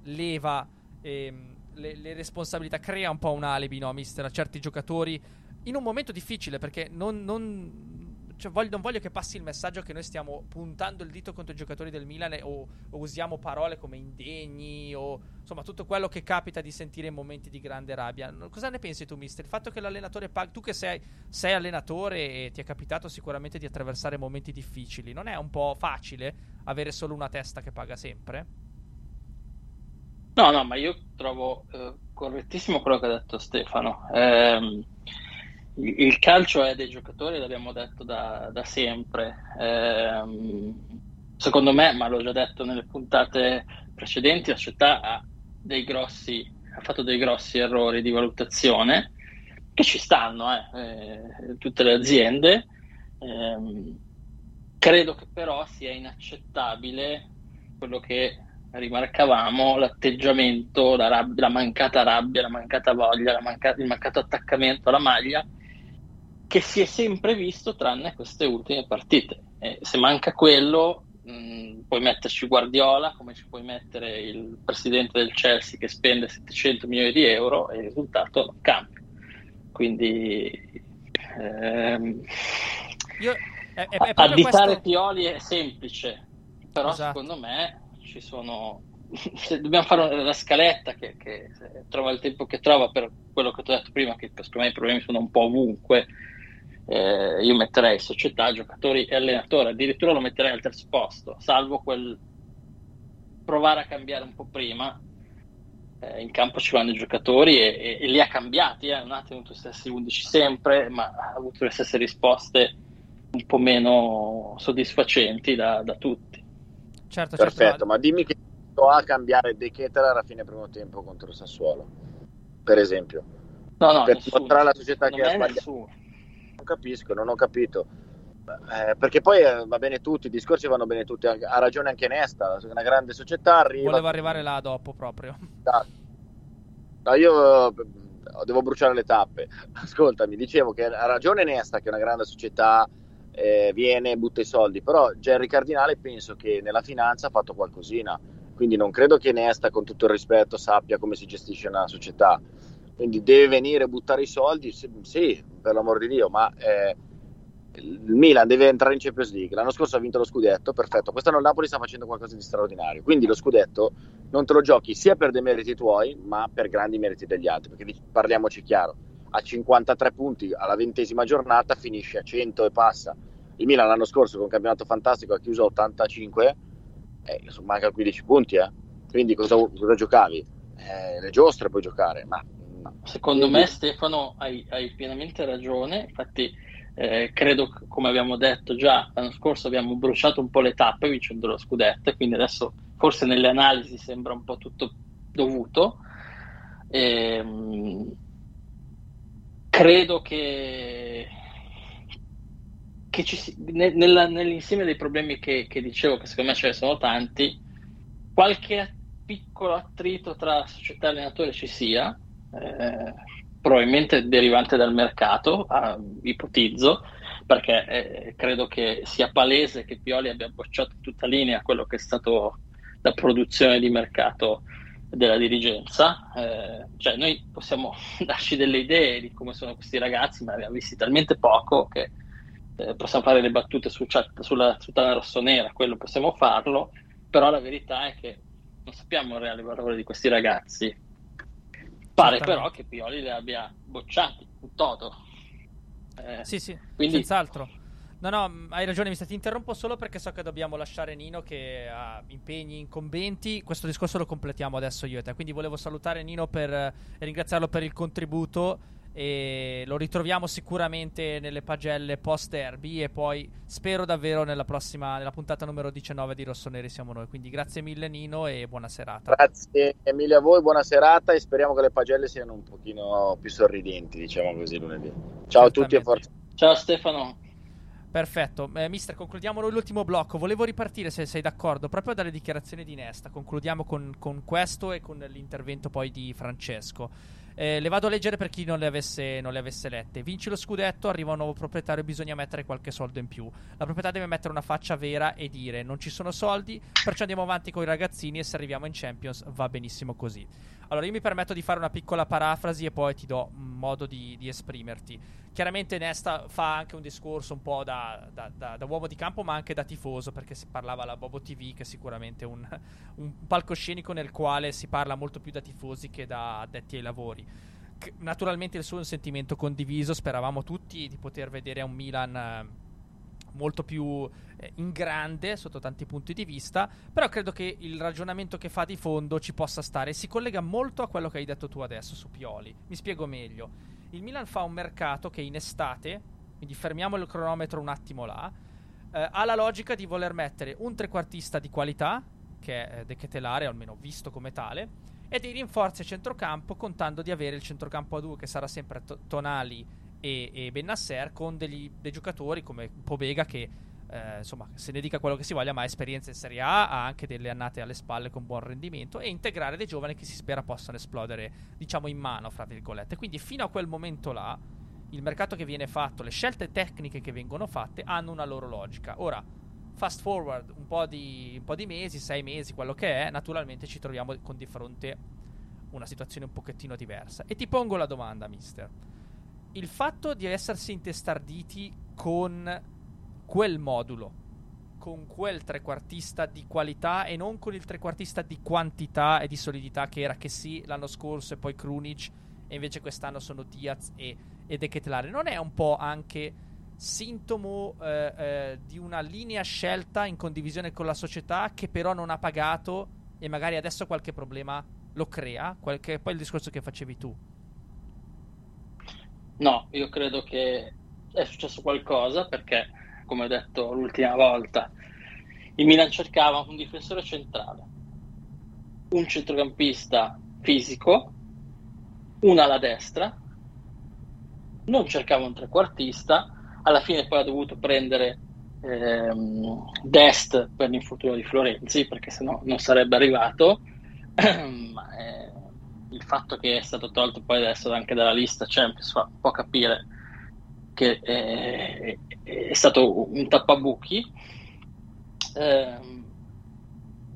leva ehm, le, le, responsabilità, crea un po' un alibi, no, mister, a certi giocatori in un momento difficile perché non, non cioè, voglio, non voglio che passi il messaggio che noi stiamo puntando il dito contro i giocatori del Milan o, o, usiamo parole come indegni o insomma tutto quello che capita di sentire in momenti di grande rabbia. Cosa ne pensi tu, mister? Il fatto che l'allenatore paghi, tu che sei, sei allenatore e ti è capitato sicuramente di attraversare momenti difficili, non è un po' facile avere solo una testa che paga sempre? No, no, ma io trovo eh, correttissimo quello che ha detto Stefano. Eh, il calcio è dei giocatori, l'abbiamo detto da, da sempre. Eh, secondo me, ma l'ho già detto nelle puntate precedenti, la società ha, grossi, ha fatto dei grossi errori di valutazione che ci stanno, eh, eh, tutte le aziende. Ehm, credo che però sia inaccettabile quello che rimarcavamo, l'atteggiamento, la, rabbia, la mancata rabbia, la mancata voglia, la manca- il mancato attaccamento alla maglia che si è sempre visto tranne queste ultime partite. E se manca quello, mh, puoi metterci Guardiola, come ci puoi mettere il presidente del Chelsea che spende 700 milioni di euro e il risultato non cambia. Quindi ehm, Io, è, è, è additare questo... Pioli è semplice, però esatto. secondo me ci sono se dobbiamo fare la scaletta che, che trova il tempo che trova per quello che ti ho detto prima, che secondo me i problemi sono un po' ovunque eh, io metterei società, giocatori e allenatori, addirittura lo metterei al terzo posto, salvo quel provare a cambiare un po' prima. Eh, in campo ci vanno i giocatori e, e, e li ha cambiati, eh, non ha tenuto gli stessi 11 sempre, ma ha avuto le stesse risposte un po' meno soddisfacenti da, da tutti. Certo, Perfetto, certo, ma dimmi che a cambiare De Keteler a fine primo tempo contro il Sassuolo, per esempio. No, no, per nessuno, mostrare alla società che ha sbagliato. Nessuno capisco, non ho capito. Eh, perché poi eh, va bene tutti, i discorsi vanno bene tutti, ha ragione anche Nesta, una grande società arriva... Volevo arrivare là dopo proprio. No, io eh, devo bruciare le tappe. Ascoltami, dicevo che ha ragione Nesta che è una grande società, eh, viene, butta i soldi, però Jerry Cardinale penso che nella finanza ha fatto qualcosina, quindi non credo che Nesta con tutto il rispetto sappia come si gestisce una società quindi deve venire a buttare i soldi, sì, per l'amor di Dio, ma eh, il Milan deve entrare in Champions League. L'anno scorso ha vinto lo scudetto, perfetto. Quest'anno il Napoli sta facendo qualcosa di straordinario. Quindi lo scudetto non te lo giochi sia per dei meriti tuoi, ma per grandi meriti degli altri. Perché parliamoci chiaro, a 53 punti alla ventesima giornata, finisce a 100 e passa. Il Milan l'anno scorso con un campionato fantastico ha chiuso a 85, eh, manca 15 punti, eh. quindi cosa, cosa giocavi? Eh, le giostre puoi giocare, ma. Secondo me Stefano hai, hai pienamente ragione, infatti eh, credo come abbiamo detto già l'anno scorso abbiamo bruciato un po' le tappe vincendo lo scudetto quindi adesso forse nelle analisi sembra un po' tutto dovuto. E, ehm, credo che, che ci si, nel, nell'insieme dei problemi che, che, dicevo, che secondo me ce ne sono tanti, qualche piccolo attrito tra società e allenatore ci sia, eh, probabilmente derivante dal mercato, ah, ipotizzo, perché eh, credo che sia palese che Pioli abbia bocciato tutta linea quello che è stato la produzione di mercato della dirigenza. Eh, cioè noi possiamo darci delle idee di come sono questi ragazzi, ma ne abbiamo visti talmente poco che eh, possiamo fare le battute su sulla sottana rossonera, quello possiamo farlo, però la verità è che non sappiamo il reale valore di questi ragazzi. Pare però che Pioli li abbia bocciati in toto. Eh, sì, sì, quindi... senz'altro. No, no, hai ragione, mi ti interrompo solo perché so che dobbiamo lasciare Nino che ha impegni incombenti. Questo discorso lo completiamo adesso io e te. Quindi volevo salutare Nino per, e ringraziarlo per il contributo e lo ritroviamo sicuramente nelle pagelle post derby e poi spero davvero nella prossima nella puntata numero 19 di Rossoneri siamo noi. Quindi grazie mille Nino e buona serata. Grazie mille a voi buona serata e speriamo che le pagelle siano un pochino più sorridenti diciamo così lunedì. Ciao a tutti e forza. Ciao Stefano. Perfetto, eh, mister, concludiamo noi l'ultimo blocco. Volevo ripartire, se sei d'accordo, proprio dalle dichiarazioni di Nesta. Concludiamo con, con questo e con l'intervento poi di Francesco. Eh, le vado a leggere per chi non le, avesse, non le, avesse, lette. Vinci lo scudetto, arriva un nuovo proprietario, bisogna mettere qualche soldo in più. La proprietà deve mettere una faccia vera e dire non ci sono soldi, perciò andiamo avanti con i ragazzini e se arriviamo in Champions va benissimo così. Allora io mi permetto di fare una piccola parafrasi e poi ti do modo di, di esprimerti. Chiaramente Nesta fa anche un discorso un po' da, da, da, da, uomo di campo ma anche da tifoso perché si parlava alla Bobo TV che è sicuramente un, un palcoscenico nel quale si parla molto più da tifosi che da addetti ai lavori naturalmente il suo è un sentimento condiviso. Speravamo tutti di poter vedere un Milan eh, molto più eh, in grande sotto tanti punti di vista. Però credo che il ragionamento che fa di fondo ci possa stare. Si collega molto a quello che hai detto tu adesso su Pioli. Mi spiego meglio. Il Milan fa un mercato che in estate, quindi fermiamo il cronometro un attimo là, eh, ha la logica di voler mettere un trequartista di qualità, che è eh, De Ketelare, almeno visto come tale e dei rinforzi a centrocampo contando di avere il centrocampo a due che sarà sempre to- Tonali e, e Bennasser con degli, dei giocatori come Pobega che eh, insomma se ne dica quello che si voglia ma ha esperienza in Serie A ha anche delle annate alle spalle con buon rendimento e integrare dei giovani che si spera possano esplodere diciamo in mano fra virgolette quindi fino a quel momento là il mercato che viene fatto le scelte tecniche che vengono fatte hanno una loro logica ora fast forward un po, di, un po' di mesi, sei mesi, quello che è, naturalmente ci troviamo con di fronte una situazione un pochettino diversa. E ti pongo la domanda, mister. Il fatto di essersi intestarditi con quel modulo, con quel trequartista di qualità e non con il trequartista di quantità e di solidità che era che sì l'anno scorso e poi Krunic e invece quest'anno sono Diaz e, e De Ketelare, non è un po' anche sintomo eh, eh, di una linea scelta in condivisione con la società che però non ha pagato e magari adesso qualche problema lo crea, qualche, poi il discorso che facevi tu. No, io credo che è successo qualcosa perché, come ho detto l'ultima volta, il Milan cercava un difensore centrale, un centrocampista fisico, una alla destra, non cercava un trequartista alla fine poi ha dovuto prendere ehm, Dest per l'infortunio di Florenzi perché sennò non sarebbe arrivato ma eh, il fatto che è stato tolto poi adesso anche dalla lista Champions fa un po' capire che è, è stato un tappabuchi eh,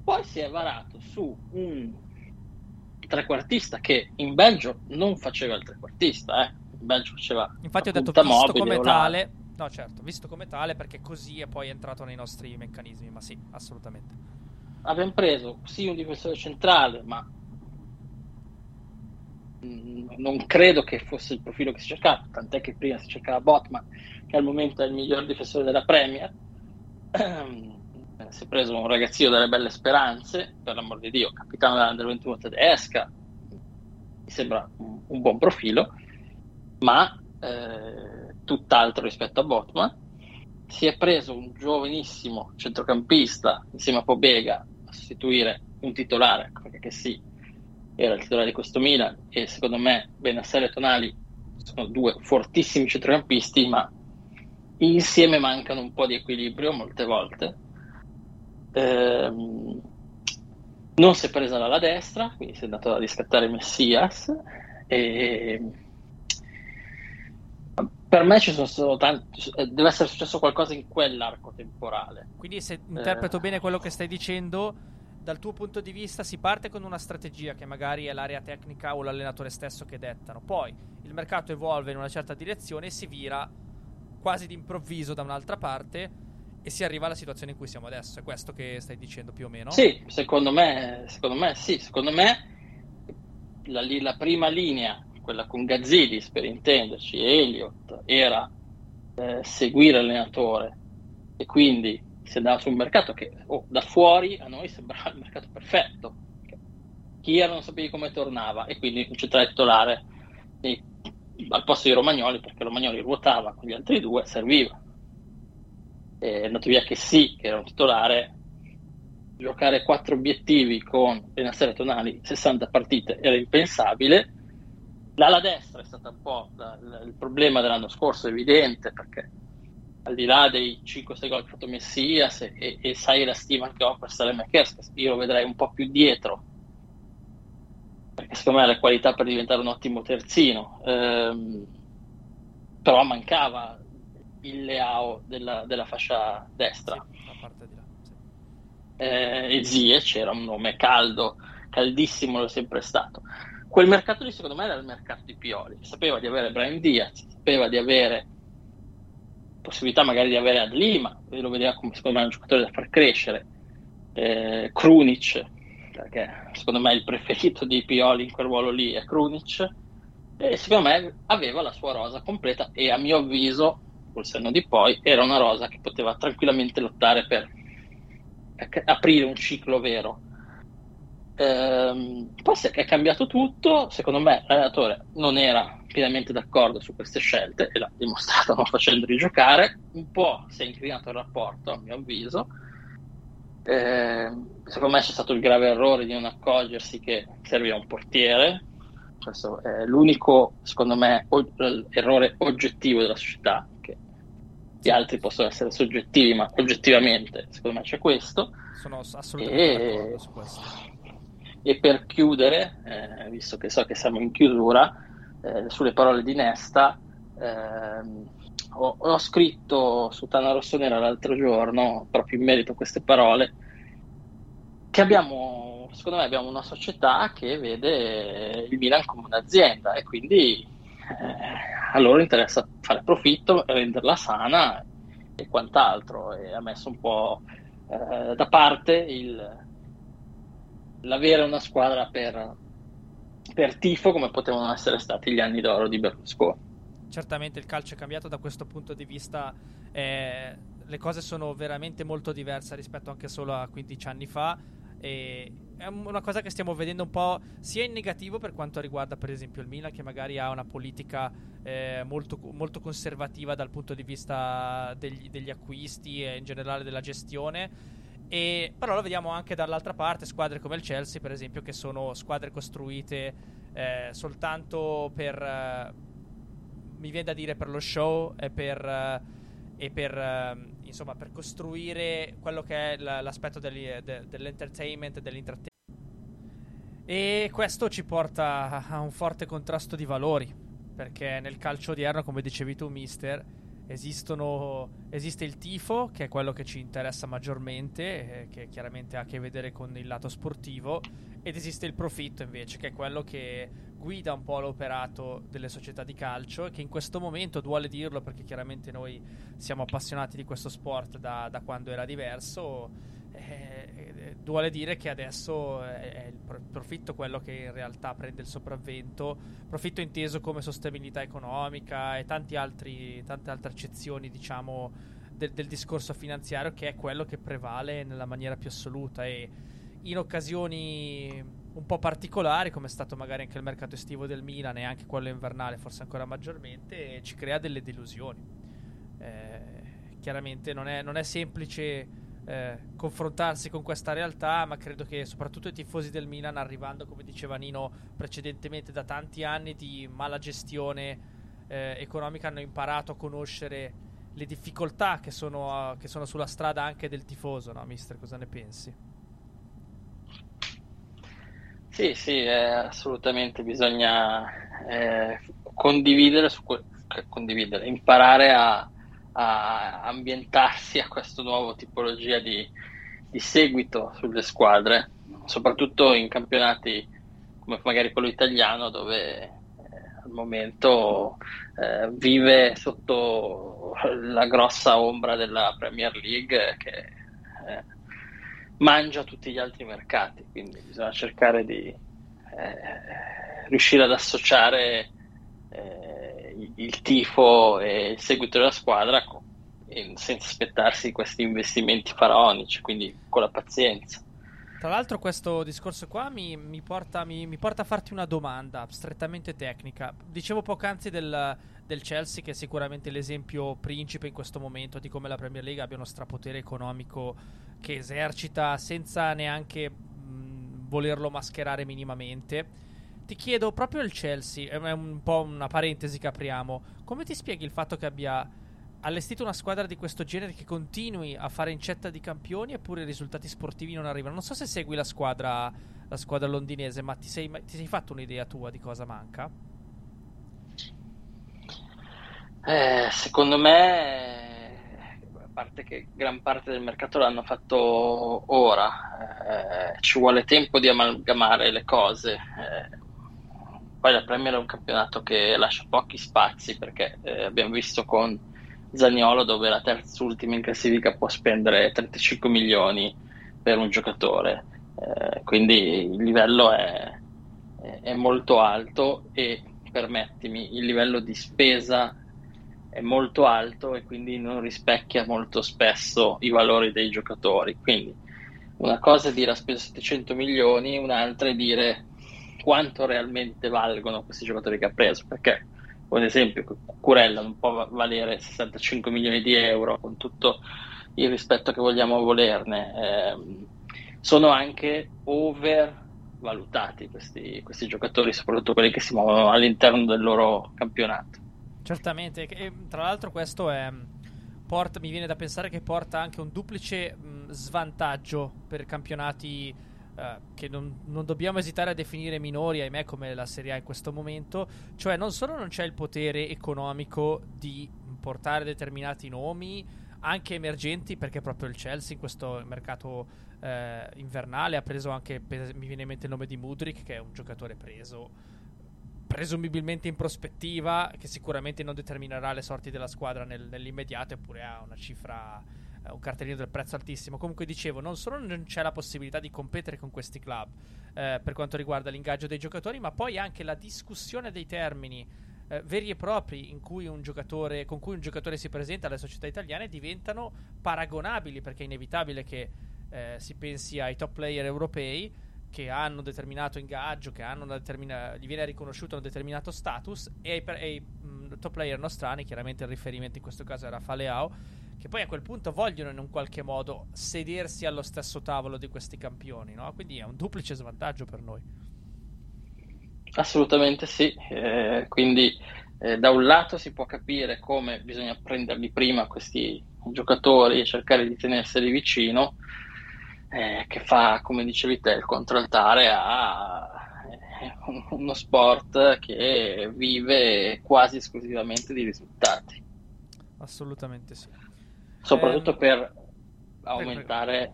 poi si è varato su un trequartista che in Belgio non faceva il trequartista eh Belgio faceva Infatti ho detto visto mobile, come tale. No, certo, visto come tale perché così è poi entrato nei nostri meccanismi, ma sì, assolutamente. Abbiamo preso sì un difensore centrale, ma non credo che fosse il profilo che si cercava, tant'è che prima si cercava Botman, che al momento è il miglior difensore della Premier. si è preso un ragazzino dalle belle speranze, per l'amor di Dio, capitano dell'Under 21 tedesca, mi sembra un, un buon profilo, ma eh, tutt'altro rispetto a Botman. Si è preso un giovanissimo centrocampista insieme a Pobega a sostituire un titolare, perché sì, era il titolare di questo Milan e secondo me Benassere e Tonali sono due fortissimi centrocampisti, ma insieme mancano un po' di equilibrio molte volte. Ehm, non si è presa dalla destra, quindi si è andato a riscattare Messias e per me ci sono stato tanti, deve essere successo qualcosa in quell'arco temporale. Quindi se interpreto eh. bene quello che stai dicendo, dal tuo punto di vista si parte con una strategia che magari è l'area tecnica o l'allenatore stesso che dettano, poi il mercato evolve in una certa direzione e si vira quasi d'improvviso da un'altra parte e si arriva alla situazione in cui siamo adesso. È questo che stai dicendo più o meno? Sì, secondo me, secondo me sì, secondo me la, la prima linea quella con Gazzidis per intenderci, Elliott, era eh, seguire l'allenatore e quindi si andava sul mercato che oh, da fuori a noi sembrava il mercato perfetto. Chi era non sapevi come tornava e quindi un centrale titolare e, al posto di Romagnoli perché Romagnoli ruotava con gli altri due, serviva. È andato via che sì, che era un titolare, giocare quattro obiettivi con Benassere Tonali 60 partite era impensabile L'ala destra è stato un po' la, la, il problema dell'anno scorso, evidente, perché al di là dei 5-6 gol che ha fatto Messias e, e, e, sai la stima che ho per Salem Kerskas, io lo vedrei un po' più dietro, perché secondo me ha le qualità per diventare un ottimo terzino, ehm, però mancava il Leao della, della fascia destra. Sì, di là, sì. eh, e Zie c'era un nome caldo, caldissimo, lo è sempre stato quel mercato lì secondo me era il mercato di Pioli, sapeva di avere Brian Diaz, sapeva di avere possibilità magari di avere Adlima, lo vedeva come secondo me un giocatore da far crescere, eh, Krunic, perché secondo me il preferito di Pioli in quel ruolo lì è Krunic, e secondo me aveva la sua rosa completa e a mio avviso, col senno di poi, era una rosa che poteva tranquillamente lottare per aprire un ciclo vero. Ehm, poi è cambiato tutto, secondo me l'allenatore non era pienamente d'accordo su queste scelte e l'ha dimostrato non facendoli giocare, un po' si è inclinato il rapporto a mio avviso, ehm, secondo me c'è stato il grave errore di non accorgersi che serviva un portiere, questo è l'unico secondo me o- errore oggettivo della società, che gli altri possono essere soggettivi ma oggettivamente secondo me c'è questo. Sono assolutamente e... d'accordo su questo. e per chiudere, eh, visto che so che siamo in chiusura, eh, sulle parole di Nesta, ehm, ho, ho, scritto su Tana Rossonera l'altro giorno, proprio in merito a queste parole, che abbiamo, secondo me abbiamo una società che vede il Milan come un'azienda e quindi eh, a loro interessa fare profitto, renderla sana e quant'altro. E ha messo un po' eh, da parte il l'avere una squadra per, per tifo come potevano essere stati gli anni d'oro di Berlusconi. Certamente il calcio è cambiato da questo punto di vista, eh, le cose sono veramente molto diverse rispetto anche solo a 15 anni fa e è una cosa che stiamo vedendo un po' sia in negativo per quanto riguarda per esempio il Milan che magari ha una politica eh, molto, molto, conservativa dal punto di vista degli, degli acquisti e in generale della gestione e, però lo vediamo anche dall'altra parte, squadre come il Chelsea, per esempio, che sono squadre costruite eh, soltanto per, eh, mi viene da dire, per lo show e per, eh, e per, eh, insomma, per costruire quello che è l- l'aspetto degli, de- dell'entertainment, dell'intrattenimento. E questo ci porta a un forte contrasto di valori, perché nel calcio odierno, come dicevi tu, mister, Esistono, esiste il tifo, che è quello che ci interessa maggiormente, eh, che chiaramente ha a che vedere con il lato sportivo, ed esiste il profitto invece, che è quello che guida un po' l'operato delle società di calcio e che in questo momento, duole dirlo perché chiaramente noi siamo appassionati di questo sport da, da quando era diverso, eh, duole dire che adesso è il profitto quello che in realtà prende il sopravvento, profitto inteso come sostenibilità economica e altri, tante altre accezioni, diciamo, del, del, discorso finanziario che è quello che prevale nella maniera più assoluta e in occasioni un po' particolari, come è stato magari anche il mercato estivo del Milan e anche quello invernale, forse ancora maggiormente, ci crea delle delusioni. Eh, chiaramente non è, non è semplice eh, confrontarsi con questa realtà, ma credo che soprattutto i tifosi del Milan, arrivando, come diceva Nino precedentemente, da tanti anni di mala gestione eh, economica, hanno imparato a conoscere le difficoltà che sono, uh, che sono sulla strada anche del tifoso, no, mister? Cosa ne pensi? Sì, sì, eh, assolutamente bisogna eh, condividere, que- condividere, imparare a, a ambientarsi a questa nuova tipologia di, di seguito sulle squadre, soprattutto in campionati come magari quello italiano dove eh, al momento eh, vive sotto la grossa ombra della Premier League che eh, mangia tutti gli altri mercati, quindi bisogna cercare di eh, riuscire ad associare eh, il tifo e il seguito della squadra senza aspettarsi questi investimenti faraonici, quindi con la pazienza. Tra l'altro questo discorso qua mi, mi, porta, mi, mi, porta, a farti una domanda strettamente tecnica. Dicevo poc'anzi del, del Chelsea che è sicuramente l'esempio principe in questo momento di come la Premier League abbia uno strapotere economico che esercita senza neanche mh, volerlo mascherare minimamente ti chiedo proprio il Chelsea, è un po' una parentesi che apriamo. Come ti spieghi il fatto che abbia allestito una squadra di questo genere che continui a fare incetta di campioni eppure i risultati sportivi non arrivano? Non so se segui la squadra, la squadra londinese, ma ti sei, ti sei fatto un'idea tua di cosa manca? Eh, secondo me, a parte che gran parte del mercato l'hanno fatto ora, eh, ci vuole tempo di amalgamare le cose. Eh, poi la Premier è un campionato che lascia pochi spazi perché eh, abbiamo visto con Zagnolo dove la terza ultima in classifica può spendere 35 milioni per un giocatore. Eh, quindi il livello è, è, molto alto e permettimi, il livello di spesa è molto alto e quindi non rispecchia molto spesso i valori dei giocatori. Quindi una cosa è dire ha speso 700 milioni, un'altra è dire quanto realmente valgono questi giocatori che ha preso, perché ad esempio Curella non può valere 65 milioni di euro con tutto il rispetto che vogliamo volerne, eh, sono anche overvalutati questi, questi giocatori, soprattutto quelli che si muovono all'interno del loro campionato. Certamente, e tra l'altro questo è, porta, mi viene da pensare che porta anche un duplice mh, svantaggio per campionati Uh, che non, non, dobbiamo esitare a definire minori, ahimè, come la Serie A in questo momento. Cioè, non solo non c'è il potere economico di portare determinati nomi, anche emergenti, perché proprio il Chelsea in questo mercato uh, invernale ha preso anche, mi viene in mente il nome di Mudrik, che è un giocatore preso presumibilmente in prospettiva, che sicuramente non determinerà le sorti della squadra nel, nell'immediato, eppure ha una cifra eh, un cartellino del prezzo altissimo. Comunque dicevo, non solo non c'è la possibilità di competere con questi club eh, per quanto riguarda l'ingaggio dei giocatori, ma poi anche la discussione dei termini eh, veri e propri cui con cui un giocatore si presenta alle società italiane diventano paragonabili, perché è inevitabile che eh, si pensi ai top player europei che hanno determinato ingaggio, che determina- gli viene riconosciuto un determinato status, e ai, per- ai mh, top player nostrani, chiaramente il riferimento in questo caso era Faleao, che poi a quel punto vogliono in un qualche modo sedersi allo stesso tavolo di questi campioni, no? Quindi è un duplice svantaggio per noi. Assolutamente sì, eh, quindi eh, da un lato si può capire come bisogna prenderli prima questi giocatori e cercare di tenerseli vicino, eh, che fa, come dicevi te, il contraltare a eh, uno sport che vive quasi esclusivamente di risultati. Assolutamente sì soprattutto eh, per aumentare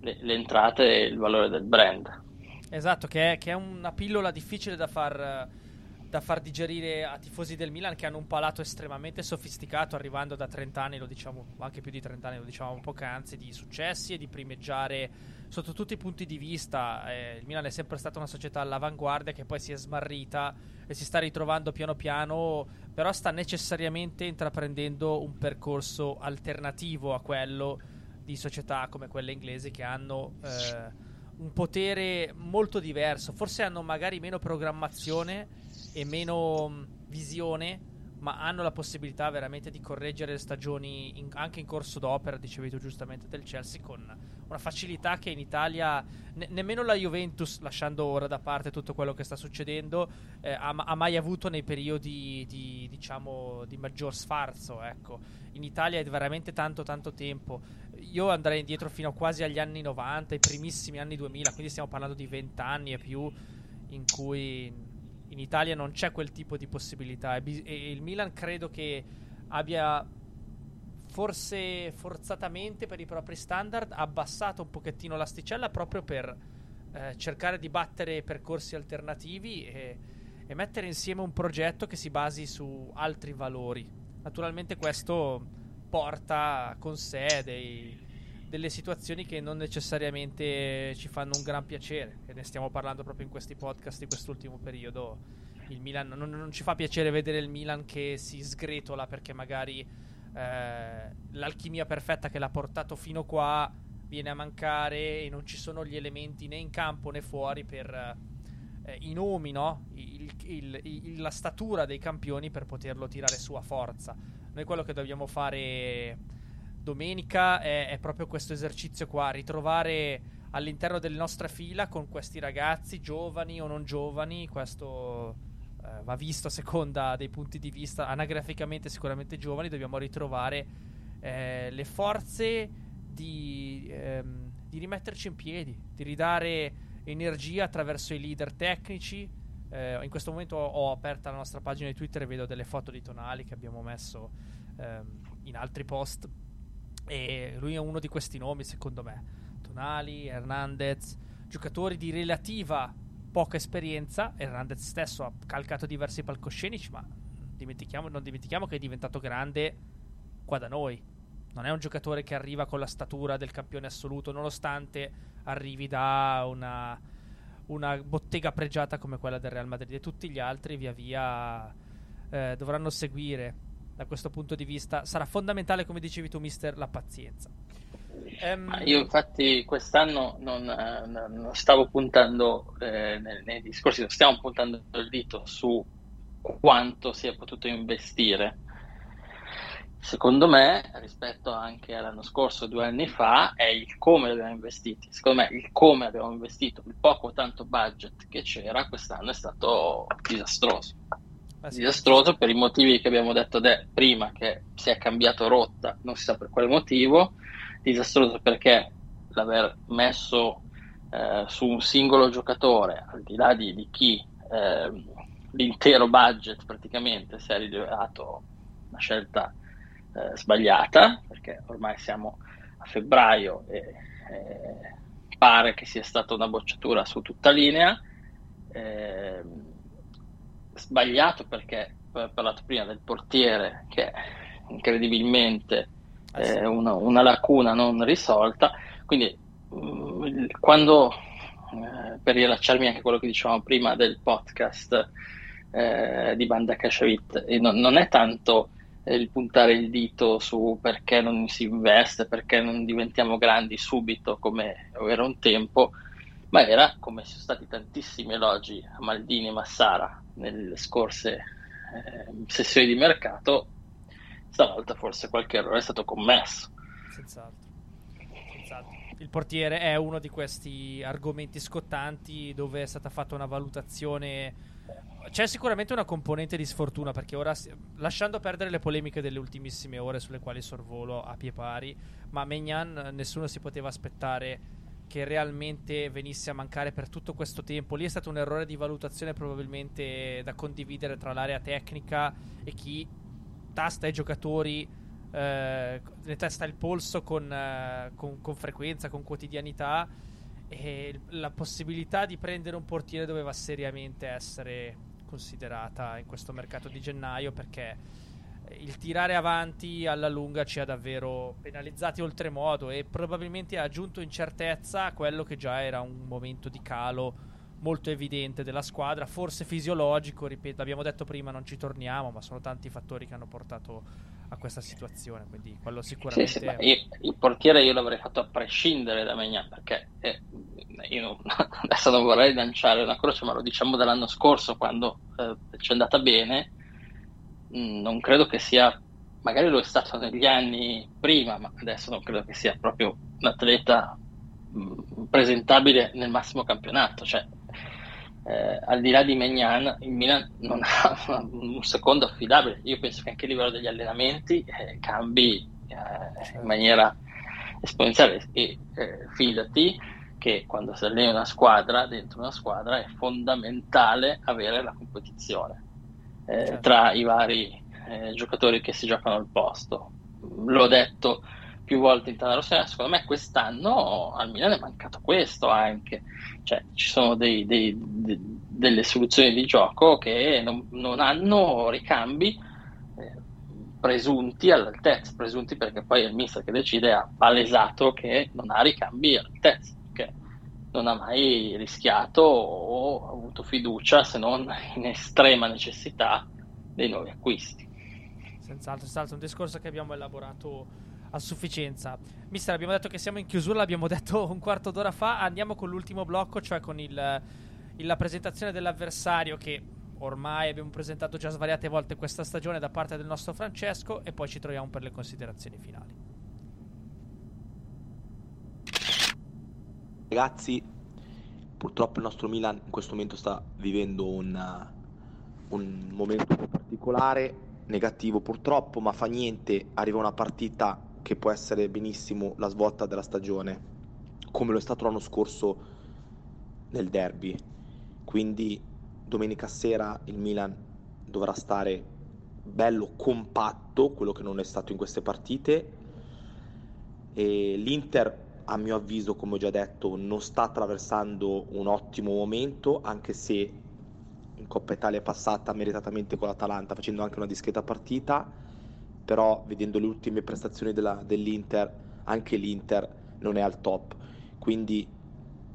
le, le, entrate e il valore del brand. Esatto, che è, che è una pillola difficile da far, da far digerire a tifosi del Milan che hanno un palato estremamente sofisticato, arrivando da 30 anni, lo diciamo, anche più di 30 anni, lo diciamo poc'anzi, di successi e di primeggiare sotto tutti i punti di vista. Eh, il Milan è sempre stata una società all'avanguardia che poi si è smarrita e si sta ritrovando piano piano, però sta necessariamente intraprendendo un percorso alternativo a quello di società come quelle inglesi che hanno eh, un potere molto diverso. Forse hanno magari meno programmazione e meno mh, visione, ma hanno la possibilità veramente di correggere le stagioni in- anche in corso d'opera, dicevi tu giustamente, del Chelsea con una facilità che in Italia ne- nemmeno la Juventus, lasciando ora da parte tutto quello che sta succedendo, eh, ha, ha mai avuto nei periodi di, diciamo, di maggior sfarzo. Ecco. In Italia è veramente tanto tanto tempo. Io andrei indietro fino quasi agli anni 90, i primissimi anni 2000, quindi stiamo parlando di 20 anni e più in cui in Italia non c'è quel tipo di possibilità e, bis- e il Milan credo che abbia forse forzatamente per i propri standard abbassato un pochettino l'asticella proprio per eh, cercare di battere percorsi alternativi e, e mettere insieme un progetto che si basi su altri valori. Naturalmente questo porta con sé dei, delle situazioni che non necessariamente ci fanno un gran piacere e ne stiamo parlando proprio in questi podcast di quest'ultimo periodo il Milan non, non ci fa piacere vedere il Milan che si sgretola perché magari eh, l'alchimia perfetta che l'ha portato fino qua viene a mancare e non ci sono gli elementi né in campo né fuori per eh, i nomi, no? Il, il, il, la statura dei campioni per poterlo tirare su a forza. Noi quello che dobbiamo fare domenica è, è proprio questo esercizio qua, ritrovare all'interno delle nostre fila con questi ragazzi, giovani o non giovani, questo eh, va visto a seconda dei punti di vista, anagraficamente sicuramente giovani, dobbiamo ritrovare eh, le forze di, ehm, di, rimetterci in piedi, di ridare energia attraverso i leader tecnici. Eh, in questo momento ho, ho aperta la nostra pagina di Twitter e vedo delle foto di Tonali che abbiamo messo ehm, in altri post e lui è uno di questi nomi, secondo me. Tonali, Hernandez, giocatori di relativa poca esperienza. Hernandez stesso ha calcato diversi palcoscenici, ma dimentichiamo, non dimentichiamo che è diventato grande qua da noi. Non è un giocatore che arriva con la statura del campione assoluto, nonostante arrivi da una, una bottega pregiata come quella del Real Madrid. E tutti gli altri, via via, eh, dovranno seguire da questo punto di vista sarà fondamentale, come dicevi tu, mister, la pazienza. Um... Io infatti quest'anno non, eh, non stavo puntando eh, nei, nei, discorsi, non stiamo puntando il dito su quanto si è potuto investire. Secondo me, rispetto anche all'anno scorso, due anni fa, è il come abbiamo investito. Secondo me, il come abbiamo investito, il poco tanto budget che c'era, quest'anno è stato disastroso disastroso per i motivi che abbiamo detto de- prima, che si è cambiato rotta, non si sa per quale motivo, disastroso perché l'aver messo eh, su un singolo giocatore, al di là di, di chi eh, l'intero budget praticamente si è rivelato una scelta eh, sbagliata, perché ormai siamo a febbraio e, e pare che sia stata una bocciatura su tutta linea. Eh, sbagliato perché ho parlato prima del portiere che incredibilmente ah, sì. è una, una, lacuna non risolta quindi mh, mm, quando eh, per riallacciarmi anche a quello che dicevamo prima del podcast eh, di Banda Cashevit non, non è tanto il puntare il dito su perché non si investe, perché non diventiamo grandi subito come era un tempo, ma era come sono stati tantissimi elogi a Maldini e Massara nelle scorse eh, sessioni di mercato, stavolta forse qualche errore è stato commesso. Senz'altro. Senz'altro. Il portiere è uno di questi argomenti scottanti dove è stata fatta una valutazione. C'è sicuramente una componente di sfortuna perché ora, lasciando perdere le polemiche delle ultimissime ore sulle quali sorvolo a pie pari, ma Megnan nessuno si poteva aspettare che realmente venisse a mancare per tutto questo tempo. Lì è stato un errore di valutazione probabilmente da condividere tra l'area tecnica e chi tasta i giocatori, eh, ne testa il polso con, eh, con, con, frequenza, con quotidianità. E la possibilità di prendere un portiere doveva seriamente essere considerata in questo mercato di gennaio perché il tirare avanti alla lunga ci ha davvero penalizzati oltremodo e probabilmente ha aggiunto incertezza a quello che già era un momento di calo molto evidente della squadra, forse fisiologico, ripeto, abbiamo detto prima non ci torniamo, ma sono tanti fattori che hanno portato a questa situazione, quindi quello sicuramente... Sì, sì, io, il portiere io l'avrei fatto a prescindere da Magnan, perché eh, io non, adesso non vorrei lanciare una croce, ma lo diciamo dall'anno scorso quando eh, ci è andata bene, non credo che sia, magari lo è stato negli anni prima, ma adesso non credo che sia proprio un atleta mh, presentabile nel massimo campionato, cioè eh, al di là di Megnan, il Milan non ha un secondo affidabile. Io penso che anche a livello degli allenamenti eh, cambi eh, in maniera esponenziale. E eh, fidati che quando si allena una squadra, dentro una squadra, è fondamentale avere la competizione eh, certo. tra i vari eh, giocatori che si giocano al posto. L'ho detto più volte in Tana secondo me quest'anno al Milan è mancato questo anche, cioè ci sono dei, dei, de, delle soluzioni di gioco che non, non hanno ricambi eh, presunti all'altezza, presunti perché poi il mister che decide ha palesato che non ha ricambi all'altezza, non ha mai rischiato o avuto fiducia se non in estrema necessità dei nuovi acquisti. Senz'altro, senz'altro un discorso che abbiamo elaborato a sufficienza. Mister, abbiamo detto che siamo in chiusura, l'abbiamo detto un quarto d'ora fa. Andiamo con l'ultimo blocco, cioè con il, la presentazione dell'avversario che ormai abbiamo presentato già svariate volte questa stagione da parte del nostro Francesco e poi ci troviamo per le considerazioni finali. Ragazzi, purtroppo il nostro Milan in questo momento sta vivendo un, un momento particolare, negativo purtroppo, ma fa niente, arriva una partita che può essere benissimo la svolta della stagione, come lo è stato l'anno scorso nel derby. Quindi domenica sera il Milan dovrà stare bello compatto, quello che non è stato in queste partite. E L'Inter, a mio avviso, come ho già detto, non sta attraversando un ottimo momento, anche se in Coppa Italia è passata meritatamente con l'Atalanta, facendo anche una discreta partita però vedendo le ultime prestazioni della, dell'Inter, anche l'Inter non è al top, quindi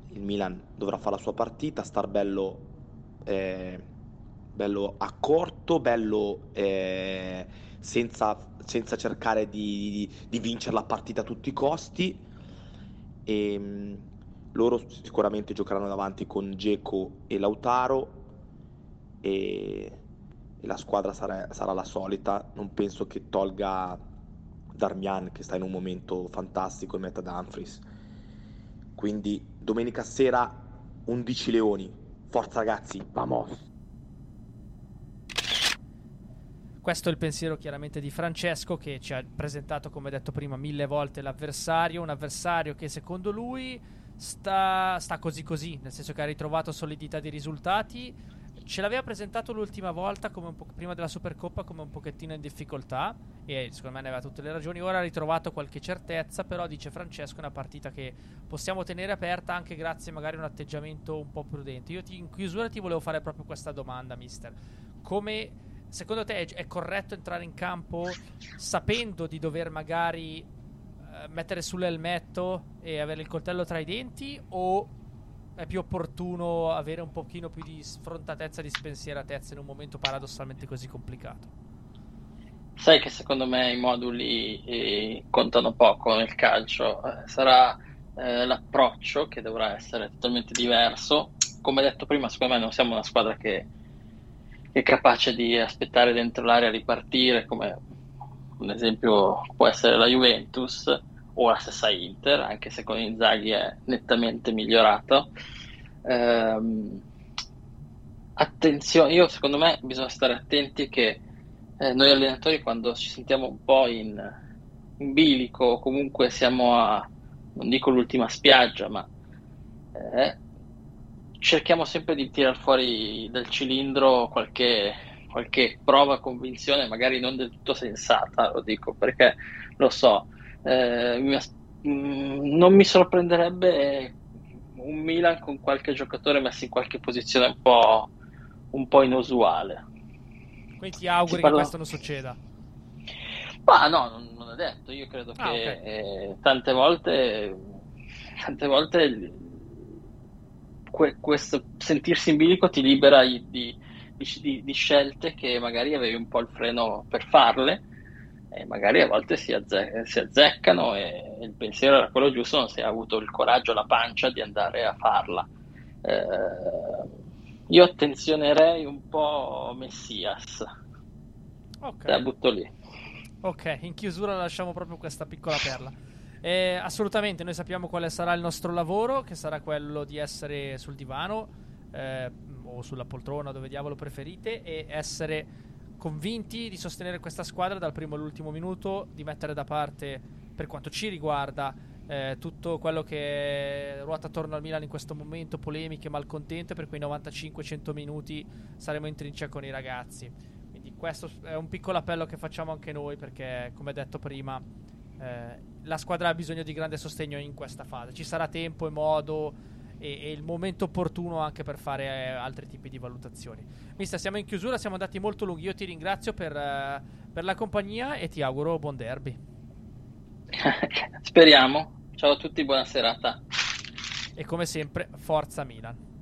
il Milan dovrà fare la sua partita, star bello, eh, bello accorto, bello eh, senza, senza, cercare di, di, di, vincere la partita a tutti i costi. E, mh, loro sicuramente giocheranno davanti con Geco e Lautaro e e la squadra sarà, sarà la solita, non penso che tolga Darmian che sta in un momento fantastico e metta Dumfries. Quindi domenica sera 11 leoni. Forza ragazzi, vamos! Questo è il pensiero chiaramente di Francesco che ci ha presentato, come detto prima, mille volte l'avversario, un avversario che secondo lui sta, sta così così, nel senso che ha ritrovato solidità di risultati, ce l'aveva presentato l'ultima volta prima della Supercoppa come un pochettino in difficoltà e secondo me ne aveva tutte le ragioni. Ora ha ritrovato qualche certezza, però dice Francesco è una partita che possiamo tenere aperta anche grazie magari a un atteggiamento un po' prudente. Io ti, in chiusura ti volevo fare proprio questa domanda, mister. Come secondo te è, è corretto entrare in campo sapendo di dover magari eh, mettere sull'elmetto e avere il coltello tra i denti o è più opportuno avere un pochino più di sfrontatezza, di spensieratezza in un momento paradossalmente così complicato. Sai che secondo me i moduli eh, contano poco nel calcio, eh, sarà eh, l'approccio che dovrà essere totalmente diverso. Come detto prima, secondo me non siamo una squadra che, che è capace di aspettare dentro l'area ripartire, come un esempio può essere la Juventus o la stessa Inter, anche se con Inzaghi è nettamente migliorato. Ehm, attenzione, io secondo me bisogna stare attenti che eh, noi allenatori quando ci sentiamo un po' in, in bilico o comunque siamo a, non dico l'ultima spiaggia, ma eh, cerchiamo sempre di tirar fuori dal cilindro qualche, qualche prova, convinzione, magari non del tutto sensata, lo dico perché lo so, eh, mi, mm, non mi sorprenderebbe un Milan con qualche giocatore messo in qualche posizione un po', un po' inusuale. Quindi ti auguri parla- che questo non succeda. Ma no, non, non è detto. Io credo Ah, che ok. eh, tante volte, tante volte que- questo sentirsi in bilico ti libera di, di- di- di scelte che magari avevi un po' il freno per farle e magari a volte si, azze- si azzeccano e il pensiero era quello giusto, non si è avuto il coraggio, la pancia di andare a farla. Eh, io attenzionerei un po' Messias, Ok. la butto lì. Ok, in chiusura lasciamo proprio questa piccola perla. Eh, assolutamente, noi sappiamo quale sarà il nostro lavoro, che sarà quello di essere sul divano eh, o sulla poltrona, dove diavolo preferite, e essere convinti di sostenere questa squadra dal primo all'ultimo minuto, di mettere da parte, per quanto ci riguarda, eh, tutto quello che ruota attorno al Milan in questo momento, polemiche, malcontente, per quei 95-100 minuti saremo in trincea con i ragazzi. Quindi questo è un piccolo appello che facciamo anche noi perché, come detto prima, eh, la squadra ha bisogno di grande sostegno in questa fase. Ci sarà tempo e modo e, e il momento opportuno anche per fare eh, altri tipi di valutazioni. Mister, siamo in chiusura, siamo andati molto lunghi. Io ti ringrazio per, eh, per la compagnia e ti auguro buon derby. Speriamo. Ciao a tutti, buona serata. E come sempre, forza Milan.